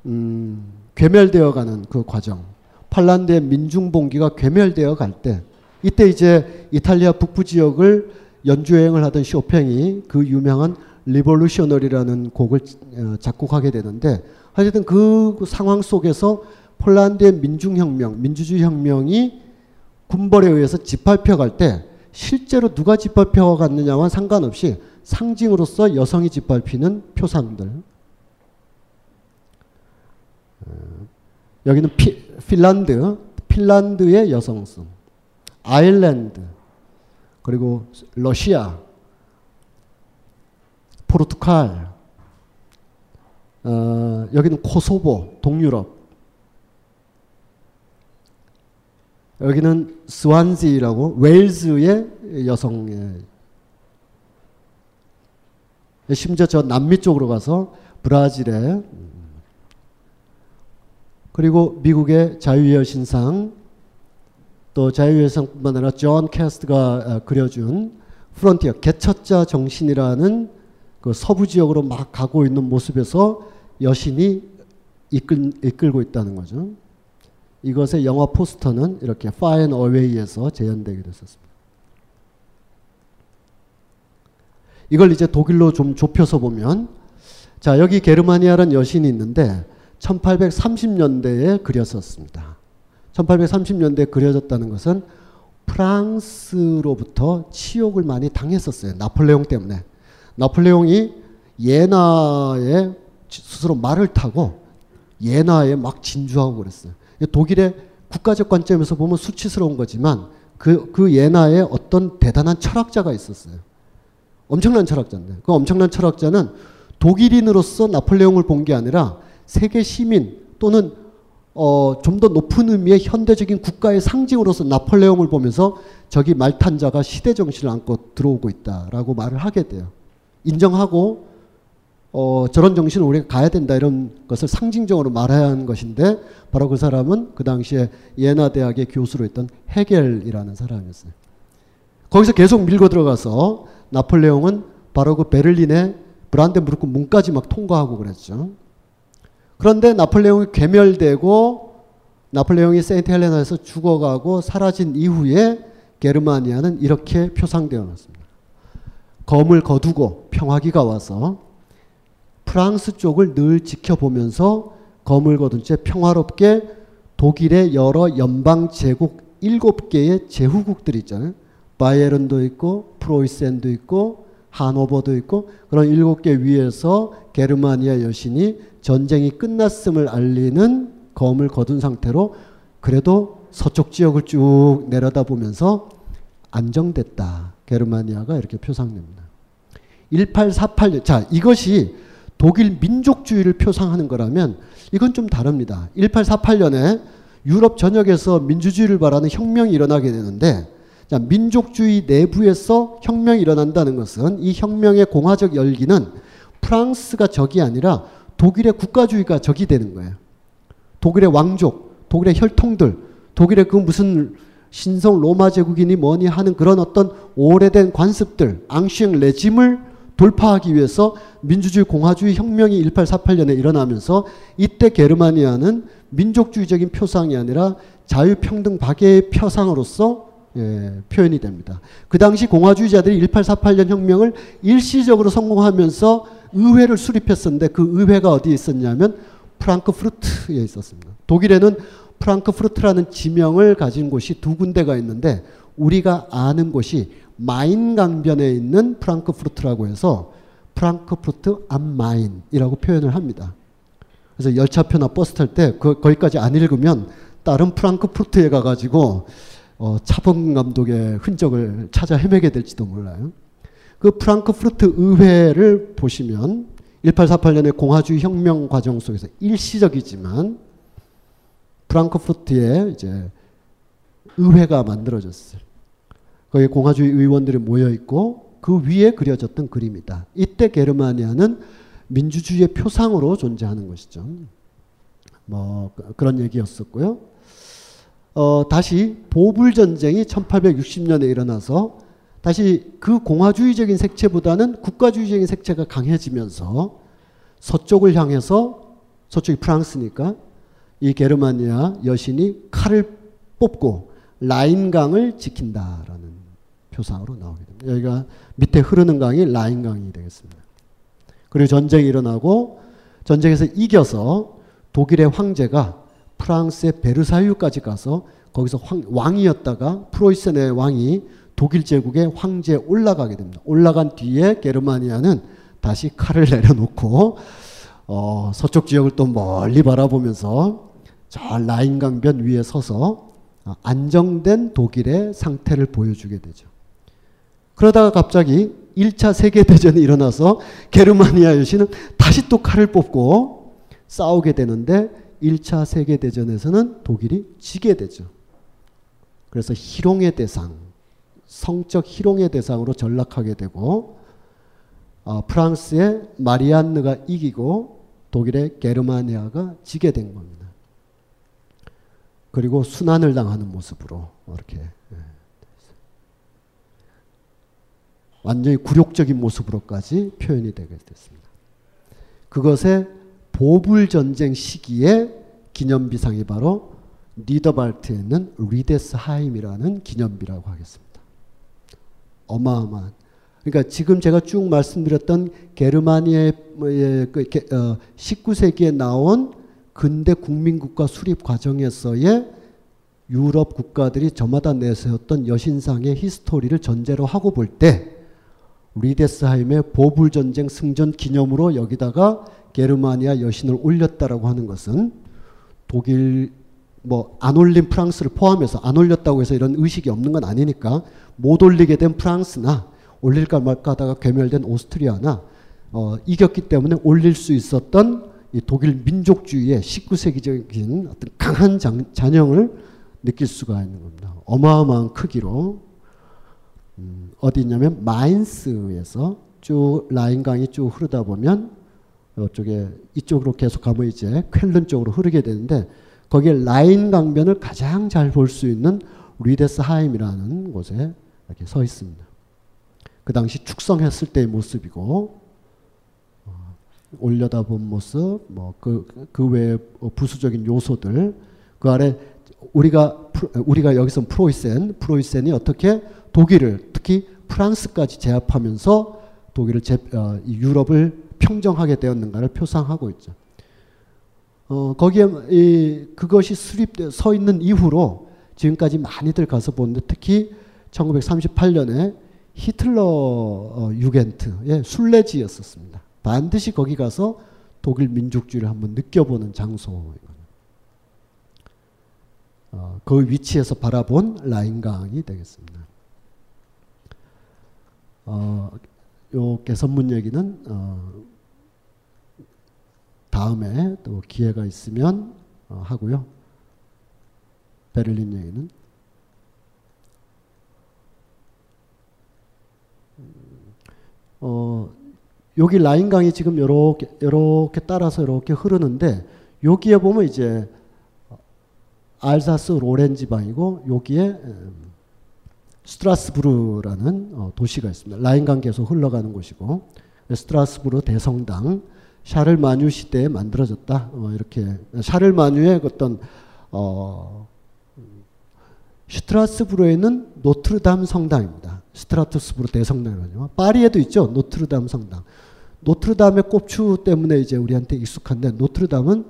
음, 괴멸되어가는 그 과정, 폴란드의 민중봉기가 괴멸되어 갈 때, 이때 이제 이탈리아 북부 지역을 연주여행을 하던 쇼팽이 그 유명한 Revolutionary라는 곡을 어, 작곡하게 되는데, 하여튼 그 상황 속에서 폴란드의 민중혁명, 민주주의 혁명이 군벌에 의해서 짓밟혀 갈 때, 실제로 누가 짓밟혀 갔느냐와 상관없이 상징으로서 여성이 짓밟히는 표상들. 어, 여기는 피, 핀란드, 핀란드의 여성성, 아일랜드, 그리고 러시아, 포르투갈, 어, 여기는 코소보, 동유럽, 여기는 스완지라고 웨일즈의 여성의 심지어 저 남미 쪽으로 가서 브라질에 그리고 미국의 자유의 여신상 또 자유의 여신상뿐만 아니라 존 가스트가 어, 그려준 프론티어 개척자 정신이라는 그 서부 지역으로 막 가고 있는 모습에서 여신이 이끌, 이끌고 있다는 거죠. 이것의 영화 포스터는 이렇게 Far and Away에서 재현되게 됐었습니다. 이걸 이제 독일로 좀 좁혀서 보면 자 여기 게르마니아라는 여신이 있는데 1830년대에 그렸었습니다. 1830년대에 그려졌다는 것은 프랑스로부터 치욕을 많이 당했었어요. 나폴레옹 때문에. 나폴레옹이 예나에 스스로 말을 타고 예나에 막 진주하고 그랬어요. 독일의 국가적 관점에서 보면 수치스러운 거지만 그, 그 예나에 어떤 대단한 철학자가 있었어요. 엄청난 철학자인데 그 엄청난 철학자는 독일인으로서 나폴레옹을 본 게 아니라 세계 시민 또는 어, 좀 더 높은 의미의 현대적인 국가의 상징으로서 나폴레옹을 보면서 저기 말탄자가 시대 정신을 안고 들어오고 있다라고 말을 하게 돼요. 인정하고 어, 저런 정신을 우리가 가야 된다 이런 것을 상징적으로 말해야 하는 것인데 바로 그 사람은 그 당시에 예나 대학의 교수로 있던 헤겔이라는 사람이었어요. 거기서 계속 밀고 들어가서 나폴레옹은 바로 그 베를린의 브란덴부르크 문까지 막 통과하고 그랬죠. 그런데 나폴레옹이 괴멸되고 나폴레옹이 세인트 헬레나에서 죽어가고 사라진 이후에 게르마니아는 이렇게 표상되어 놨습니다. 검을 거두고 평화기가 와서 프랑스 쪽을 늘 지켜보면서 검을 거둔 채 평화롭게 독일의 여러 연방 제국 일곱 개의 제후국들 있잖아요. 바이에른도 있고 프로이센도 있고 하노버도 있고 그런 일곱 개 위에서 게르마니아 여신이 전쟁이 끝났음을 알리는 검을 거둔 상태로 그래도 서쪽 지역을 쭉 내려다보면서 안정됐다. 게르마니아가 이렇게 표상됩니다. 1848년 자 이것이 독일 민족주의를 표상하는 거라면 이건 좀 다릅니다. 1848년에 유럽 전역에서 민주주의를 바라는 혁명이 일어나게 되는데 자, 민족주의 내부에서 혁명이 일어난다는 것은 이 혁명의 공화적 열기는 프랑스가 적이 아니라 독일의 국가주의가 적이 되는 거예요. 독일의 왕족, 독일의 혈통들, 독일의 그 무슨 신성 로마 제국이니 뭐니 하는 그런 어떤 오래된 관습들, 앙시앙 레짐을 돌파하기 위해서 민주주의 공화주의 혁명이 1848년에 일어나면서 이때 게르마니아는 민족주의적인 표상이 아니라 자유평등 박애의 표상으로서 예, 표현이 됩니다. 그 당시 공화주의자들이 1848년 혁명을 일시적으로 성공하면서 의회를 수립했었는데 그 의회가 어디에 있었냐면 프랑크푸르트에 있었습니다. 독일에는 프랑크푸르트라는 지명을 가진 곳이 두 군데가 있는데 우리가 아는 곳이 마인 강변에 있는 프랑크푸르트라고 해서 프랑크푸르트 암 마인이라고 표현을 합니다. 그래서 열차표나 버스 탈때 그, 거기까지 안 읽으면 다른 프랑크푸르트에 가가지고 어, 차범근 감독의 흔적을 찾아 헤매게 될지도 몰라요. 그 프랑크푸르트 의회를 보시면 1848년의 공화주의 혁명 과정 속에서 일시적이지만 프랑크푸르트에 이제 의회가 만들어졌어요. 거기 공화주의 의원들이 모여 있고 그 위에 그려졌던 그림이다. 이때 게르마니아는 민주주의의 표상으로 존재하는 것이죠. 뭐 그런 얘기였었고요. 어, 다시 보불 전쟁이 1860년에 일어나서 다시 그 공화주의적인 색채보다는 국가주의적인 색채가 강해지면서 서쪽을 향해서 서쪽이 프랑스니까 이 게르마니아 여신이 칼을 뽑고 라인강을 지킨다라는 표상으로 나오게 됩니다. 여기가 밑에 흐르는 강이 라인강이 되겠습니다. 그리고 전쟁이 일어나고 전쟁에서 이겨서 독일의 황제가 프랑스의 베르사유까지 가서 거기서 황, 왕이었다가 프로이센의 왕이 독일 제국의 황제에 올라가게 됩니다. 올라간 뒤에 게르마니아는 다시 칼을 내려놓고 어, 서쪽 지역을 또 멀리 바라보면서 저 라인 강변 위에 서서 안정된 독일의 상태를 보여주게 되죠. 그러다가 갑자기 1차 세계대전이 일어나서 게르마니아 여신은 다시 또 칼을 뽑고 싸우게 되는데 1차 세계대전에서는 독일이 지게 되죠. 그래서 희롱의 대상, 성적 희롱의 대상으로 전락하게 되고 어, 프랑스의 마리안느가 이기고 독일의 게르마니아가 지게 된 겁니다. 그리고 순환을 당하는 모습으로 이렇게 예, 완전히 굴욕적인 모습으로까지 표현이 되게 됐습니다. 그것의 보불 전쟁 시기에 기념비상이 바로 니더발트에 있는 리데스하임이라는 기념비라고 하겠습니다. 어마어마한. 그러니까 지금 제가 쭉 말씀드렸던 게르마니아의 그 19세기에 어, 나온 근대 국민국가 수립 과정에서의 유럽 국가들이 저마다 내세웠던 여신상의 history를 전제로 하고 볼 때 리데스하임의 보불 전쟁 승전 기념으로 여기다가 게르마니아 여신을 올렸다라고 하는 것은 독일 뭐 안 올린 프랑스를 포함해서 안 올렸다고 해서 이런 의식이 없는 건 아니니까 못 올리게 된 프랑스나 올릴까 말까 하다가 괴멸된 오스트리아나 어, 이겼기 때문에 올릴 수 있었던 이 독일 민족주의의 19세기적인 어떤 강한 장, 잔영을 느낄 수가 있는 겁니다. 어마어마한 크기로 음, 어디 있냐면 마인스에서 쭉 라인강이 쭉 흐르다 보면 이쪽에 이쪽으로 계속 가면 이제 쾰른 쪽으로 흐르게 되는데 거기에 라인 강변을 가장 잘 볼 수 있는 리데스하임이라는 곳에 이렇게 서 있습니다. 그 당시 축성했을 때의 모습이고 어, 올려다 본 모습, 뭐그그 그 외에 부수적인 요소들 그 아래 우리가 우리가 여기서 프로이센 프로이센이 어떻게 독일을 특히 프랑스까지 제압하면서 독일을 제, 어, 유럽을 평정하게 되었는가를 표상하고 있죠. 어, 거기에 이, 그것이 수립돼 서 있는 이후로 지금까지 많이들 가서 보는데 특히 1938년에 히틀러 어, 유겐트의 순례지였었습니다. 반드시 거기 가서 독일 민족주의를 한번 느껴보는 장소. 어, 그 위치에서 바라본 라인강이 되겠습니다. 어, 요 개선문 얘기는 어, 다음에 또 기회가 있으면 어, 하고요. 베를린 얘기는 어, 여기 라인 강이 지금 요렇게 요렇게 따라서 이렇게 흐르는데 여기에 보면 이제 알사스 로렌 지방이고 여기에 음, 스트라스부르라는 어, 도시가 있습니다. 라인강 계속 흘러가는 곳이고 스트라스부르 대성당 샤를마뉴 시대에 만들어졌다. 어, 이렇게 샤를마뉴의 어떤 어, 슈트라스부르에는 노트르담 성당입니다. 스트라스부르 대성당이라죠. 파리에도 있죠. 노트르담 성당. 노트르담의 꼽추 때문에 이제 우리한테 익숙한데 노트르담은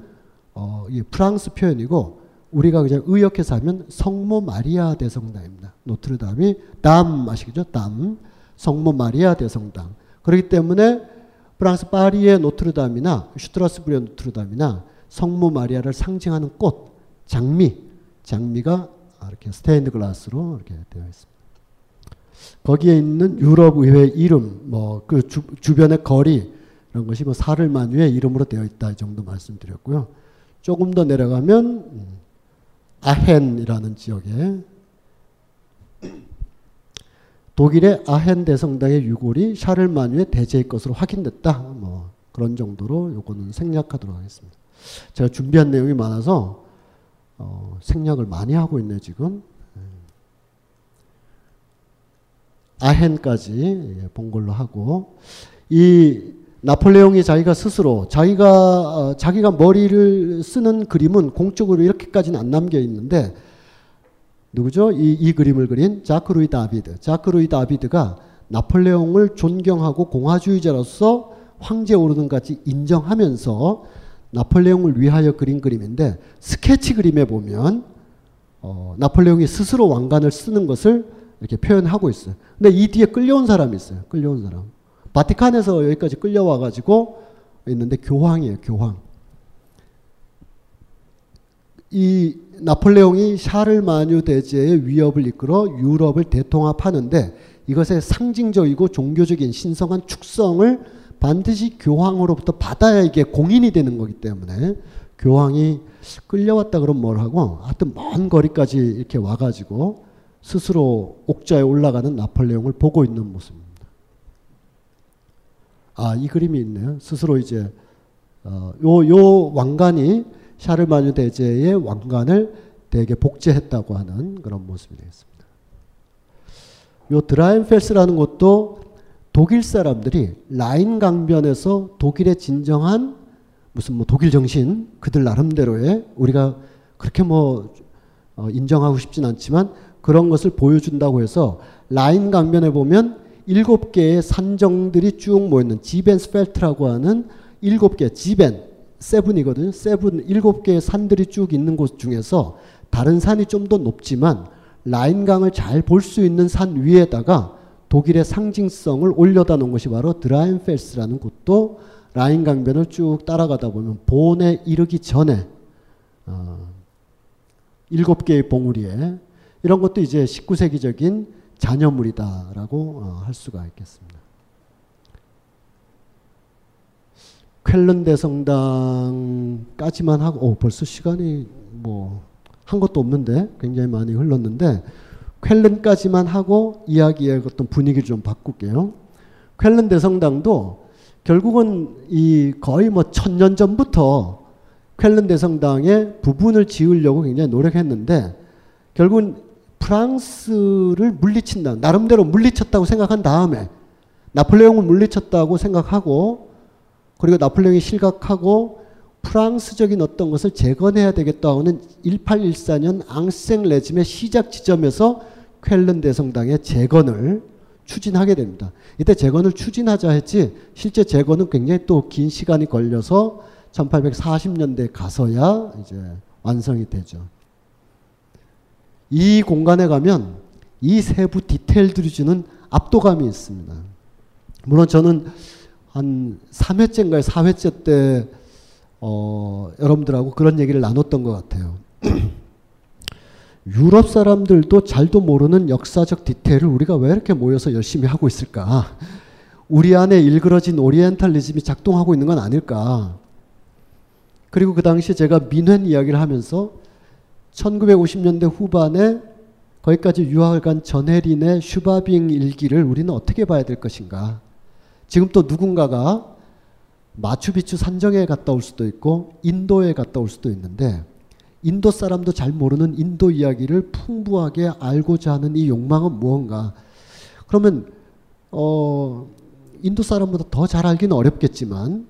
어, 이 프랑스 표현이고 우리가 그냥 의역해서 하면 성모 마리아 대성당입니다. 노트르담이 Dame 아시겠죠? Dame 성모 마리아 대성당. 그렇기 때문에 프랑스 파리의 노트르담이나 슈트라스부르의 노트르담이나 성모 마리아를 상징하는 꽃, 장미, 장미가 이렇게 스테인드 글라스로 이렇게 되어 있습니다. 거기에 있는 유럽 의회 이름, 뭐 그 주변의 거리 이런 것이 뭐 샤를마뉴의 이름으로 되어 있다 이 정도 말씀드렸고요. 조금 더 내려가면 음, 아헨이라는 지역에 독일의 아헨 대성당의 유골이 샤를마뉴의 대제의 것으로 확인됐다. 뭐 그런 정도로 요거는 생략하도록 하겠습니다. 제가 준비한 내용이 많아서 어, 생략을 많이 하고 있네 지금. 예. 아헨까지 예, 본 걸로 하고 이 나폴레옹이 자기가 스스로 자기가 어, 자기가 머리를 쓰는 그림은 공적으로 이렇게까지는 안 남겨 있는데 누구죠? 이, 이 그림을 그린 자크 루이 다비드. 자크 루이 다비드가 나폴레옹을 존경하고 공화주의자로서 황제 오르는까지 인정하면서 나폴레옹을 위하여 그린 그림인데 스케치 그림에 보면 어, 나폴레옹이 스스로 왕관을 쓰는 것을 이렇게 표현하고 있어요. 근데 이 뒤에 끌려온 사람이 있어요. 끌려온 사람. 바티칸에서 여기까지 끌려와 가지고 있는데 교황이에요, 교황. 이 나폴레옹이 샤를마뉴 대제의 위협을 이끌어 유럽을 대통합하는데 이것의 상징적이고 종교적인 신성한 축성을 반드시 교황으로부터 받아야 이게 공인이 되는 거기 때문에 교황이 끌려왔다 그러면 뭘 하고 하여튼 먼 거리까지 이렇게 와가지고 스스로 옥자에 올라가는 나폴레옹을 보고 있는 모습입니다. 아, 이 그림이 있네요. 스스로 이제 어, 요, 요 왕관이 샤르마뉴 대제의 왕관을 대개 복제했다고 하는 그런 모습이 되겠습니다. 요 드라인펠스라는 곳도 독일 사람들이 라인 강변에서 독일의 진정한 무슨 뭐 독일 정신 그들 나름대로의 우리가 그렇게 뭐 어, 인정하고 싶진 않지만 그런 것을 보여준다고 해서 라인 강변에 보면 일곱 개의 산정들이 쭉 모여있는 지벤스펠트라고 하는 일곱 개 sieben seven이거든요. seven 일곱 개의 산들이 쭉 있는 곳 중에서 다른 산이 좀 더 높지만 라인강을 잘 볼 수 있는 산 위에다가 독일의 상징성을 올려다 놓은 것이 바로 드라헨펠스라는 곳도 라인 강변을 쭉 따라가다 보면 본에 이르기 전에 어, 일곱 개의 봉우리에 이런 것도 이제 19세기적인 잔여물이다라고 어, 할 수가 있겠습니다. 쾰른 대 성당까지만 하고 오, 벌써 시간이 뭐 한 것도 없는데 굉장히 많이 흘렀는데 쾰른까지만 하고 이야기의 어떤 분위기를 좀 바꿀게요. 쾰른 대성당도 결국은 이 거의 뭐 천년 전부터 쾰른 대성당의 부분을 지으려고 굉장히 노력했는데 결국은 프랑스를 물리친다. 나름대로 물리쳤다고 생각한 다음에 나폴레옹을 물리쳤다고 생각하고 그리고 나폴레옹이 실각하고 프랑스적인 어떤 것을 재건해야 되겠다는 1814년 앙생 레짐의 시작 지점에서 쾰른 대성당의 재건을 추진하게 됩니다. 이때 재건을 추진하자 했지 실제 재건은 굉장히 또 긴 시간이 걸려서 1840년대 가서야 이제 완성이 되죠. 이 공간에 가면 이 세부 디테일들이 주는 압도감이 있습니다. 물론 저는 한 3회째인가요? 4회째 때 어, 여러분들하고 그런 얘기를 나눴던 것 같아요. 유럽 사람들도 잘도 모르는 역사적 디테일을 우리가 왜 이렇게 모여서 열심히 하고 있을까? 우리 안에 일그러진 오리엔탈리즘이 작동하고 있는 건 아닐까? 그리고 그 당시 제가 민회 이야기를 하면서 1950년대 후반에 거기까지 유학을 간 전혜린의 슈바빙 일기를 우리는 어떻게 봐야 될 것인가? 지금 또 누군가가 마추픽추 산정에 갔다 올 수도 있고 인도에 갔다 올 수도 있는데 인도 사람도 잘 모르는 인도 이야기를 풍부하게 알고자 하는 이 욕망은 무언가? 그러면 어 인도 사람보다 더 잘 알기는 어렵겠지만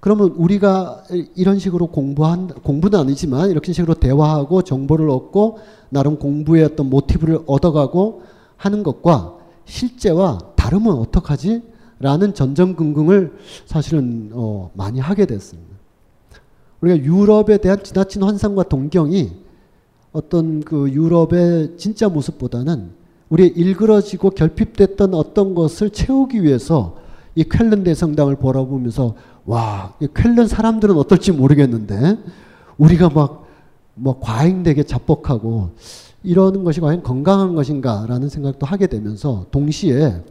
그러면 우리가 이런 식으로 공부한 공부는 아니지만 이렇게 식으로 대화하고 정보를 얻고 나름 공부의 어떤 모티브를 얻어가고 하는 것과 실제와 다르면 어떡하지? 라는 전전긍긍을 사실은 어 많이 하게 됐습니다. 우리가 유럽에 대한 지나친 환상과 동경이 어떤 그 유럽의 진짜 모습보다는 우리의 일그러지고 결핍됐던 어떤 것을 채우기 위해서 이 쾰른 대성당을 바라보면서 와, 쾰른 사람들은 어떨지 모르겠는데 우리가 막, 뭐 과잉되게 자뻑하고 이러는 것이 과연 건강한 것인가라는 생각도 하게 되면서 동시에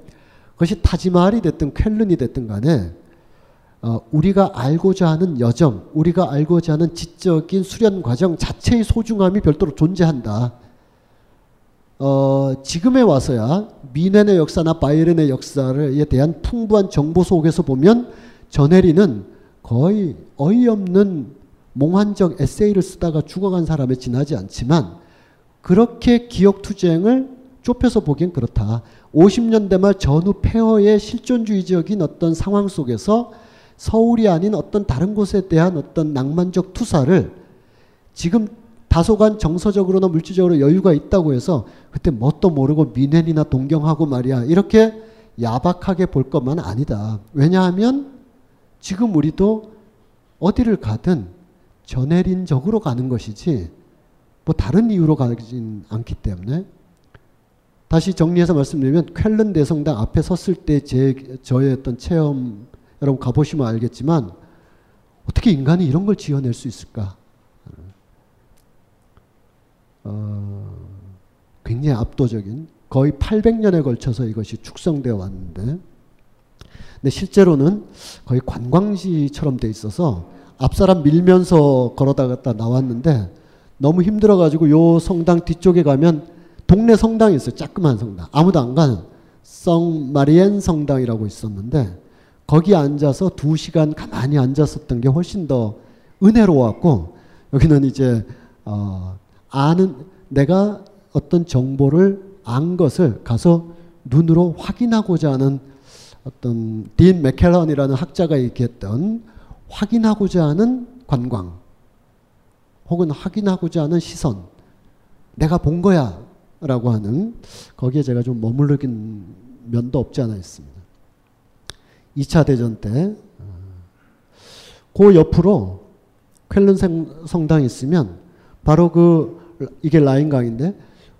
그것이 타지마할이 됐든 쾰른이 됐든 간에 어, 우리가 알고자 하는 여정, 우리가 알고자 하는 지적인 수련 과정 자체의 소중함이 별도로 존재한다. 어, 지금에 와서야 미넨의 역사나 바이렌의 역사에 대한 풍부한 정보 속에서 보면 전혜리는 거의 어이없는 몽환적 에세이를 쓰다가 죽어간 사람에 지나지 않지만 그렇게 기억 투쟁을 좁혀서 보기엔 그렇다. 50년대 말 전후 폐허의 실존주의적인 어떤 상황 속에서 서울이 아닌 어떤 다른 곳에 대한 어떤 낭만적 투사를 지금 다소간 정서적으로나 물질적으로 여유가 있다고 해서 그때 뭣도 모르고 미넨이나 동경하고 말이야 이렇게 야박하게 볼 것만 아니다. 왜냐하면 지금 우리도 어디를 가든 전해린적으로 가는 것이지 뭐 다른 이유로 가진 않기 때문에 다시 정리해서 말씀드리면 쾰른 대성당 앞에 섰을 때 제 저의 어떤 체험 여러분 가보시면 알겠지만 어떻게 인간이 이런 걸 지어낼 수 있을까? 어, 굉장히 압도적인 거의 800년에 걸쳐서 이것이 축성되어 왔는데 근데 실제로는 거의 관광지처럼 돼 있어서 앞사람 밀면서 걸어다갔다 나왔는데 너무 힘들어가지고 요 성당 뒤쪽에 가면 동네 성당이 있어요. 자그마한 성당. 아무도 안 가는 성 마리엔 성당이라고 있었는데 거기 앉아서 두 시간 가만히 앉았었던 게 훨씬 더 은혜로웠고 여기는 이제 어 아는 내가 어떤 정보를 안 것을 가서 눈으로 확인하고자 하는 어떤 딘 맥켈런이라는 학자가 얘기했던 확인하고자 하는 관광 혹은 확인하고자 하는 시선 내가 본 거야 라고 하는 거기에 제가 좀 머무르긴 면도 없지 않아 있습니다. 2차 대전 때, 어, 그 옆으로 쾰른 성당이 있으면 바로 그 이게 라인강인데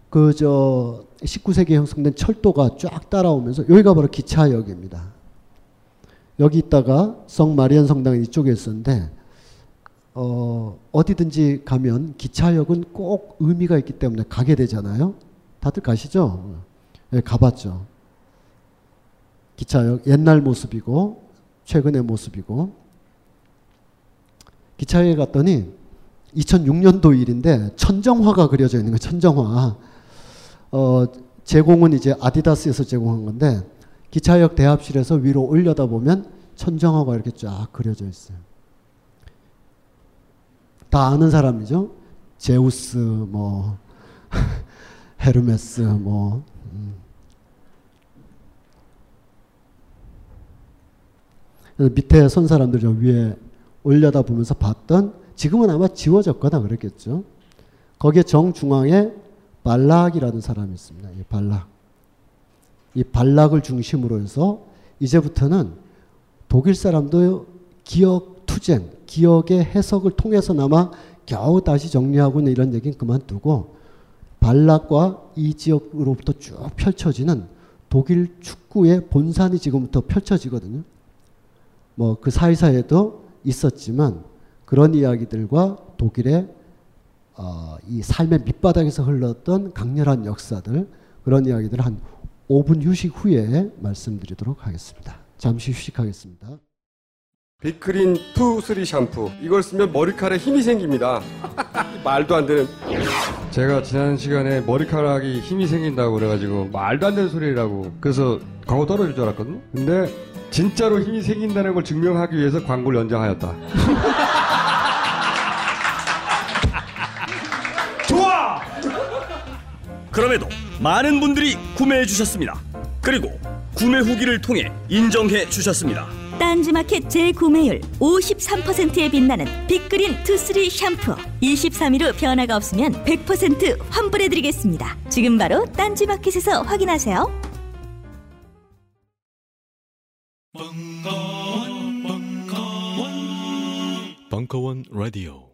그 저 19세기에 형성된 철도가 쫙 따라오면서 여기가 바로 기차역입니다. 여기 있다가 성 마리안 성당이 이쪽에 있었는데 어, 어디든지 가면 기차역은 꼭 의미가 있기 때문에 가게 되잖아요. 다들 가시죠? 네, 가봤죠. 기차역 옛날 모습이고 최근의 모습이고 기차역에 갔더니 2006년도 일인데 천정화가 그려져 있는 거예요. 천정화. 어, 제공은 이제 아디다스에서 제공한 건데 기차역 대합실에서 위로 올려다 보면 천정화가 이렇게 쫙 그려져 있어요. 다 아는 사람이죠. 제우스 뭐 헤르메스 뭐 음. 밑에 선 사람들 저 위에 올려다 보면서 봤던 지금은 아마 지워졌거나 그랬겠죠. 거기에 정중앙에 발락이라는 사람이 있습니다. 이 발락. 이 발락을 중심으로 해서 이제부터는 독일 사람도 기억 투쟁, 기억의 해석을 통해서나마 겨우 다시 정리하고 있는 이런 얘기는 그만두고 발락과 이 지역으로부터 쭉 펼쳐지는 독일 축구의 본산이 지금부터 펼쳐지거든요. 뭐 그 사이사이에도 있었지만 그런 이야기들과 독일의 어, 이 삶의 밑바닥에서 흘렀던 강렬한 역사들 그런 이야기들 한 5분 휴식 후에 말씀드리도록 하겠습니다. 잠시 휴식하겠습니다. 빅그린 two three 샴푸 이걸 쓰면 머리카락에 힘이 생깁니다. 말도 안 되는. 제가 지난 시간에 머리카락이 힘이 생긴다고 그래가지고 말도 안 되는 소리라고 그래서 광고 떨어질 줄 알았거든요. 근데 진짜로 힘이 생긴다는 걸 증명하기 위해서 광고를 연장하였다. 그럼에도 많은 분들이 구매해 주셨습니다. 그리고 구매 후기를 통해 인정해 주셨습니다. 딴지마켓 재구매율 53%에 빛나는 빅그린 투쓰리 샴푸 23일 후 변화가 없으면 100% 환불해드리겠습니다. 지금 바로 딴지마켓에서 확인하세요. 벙커원, 벙커원, 벙커원 라디오.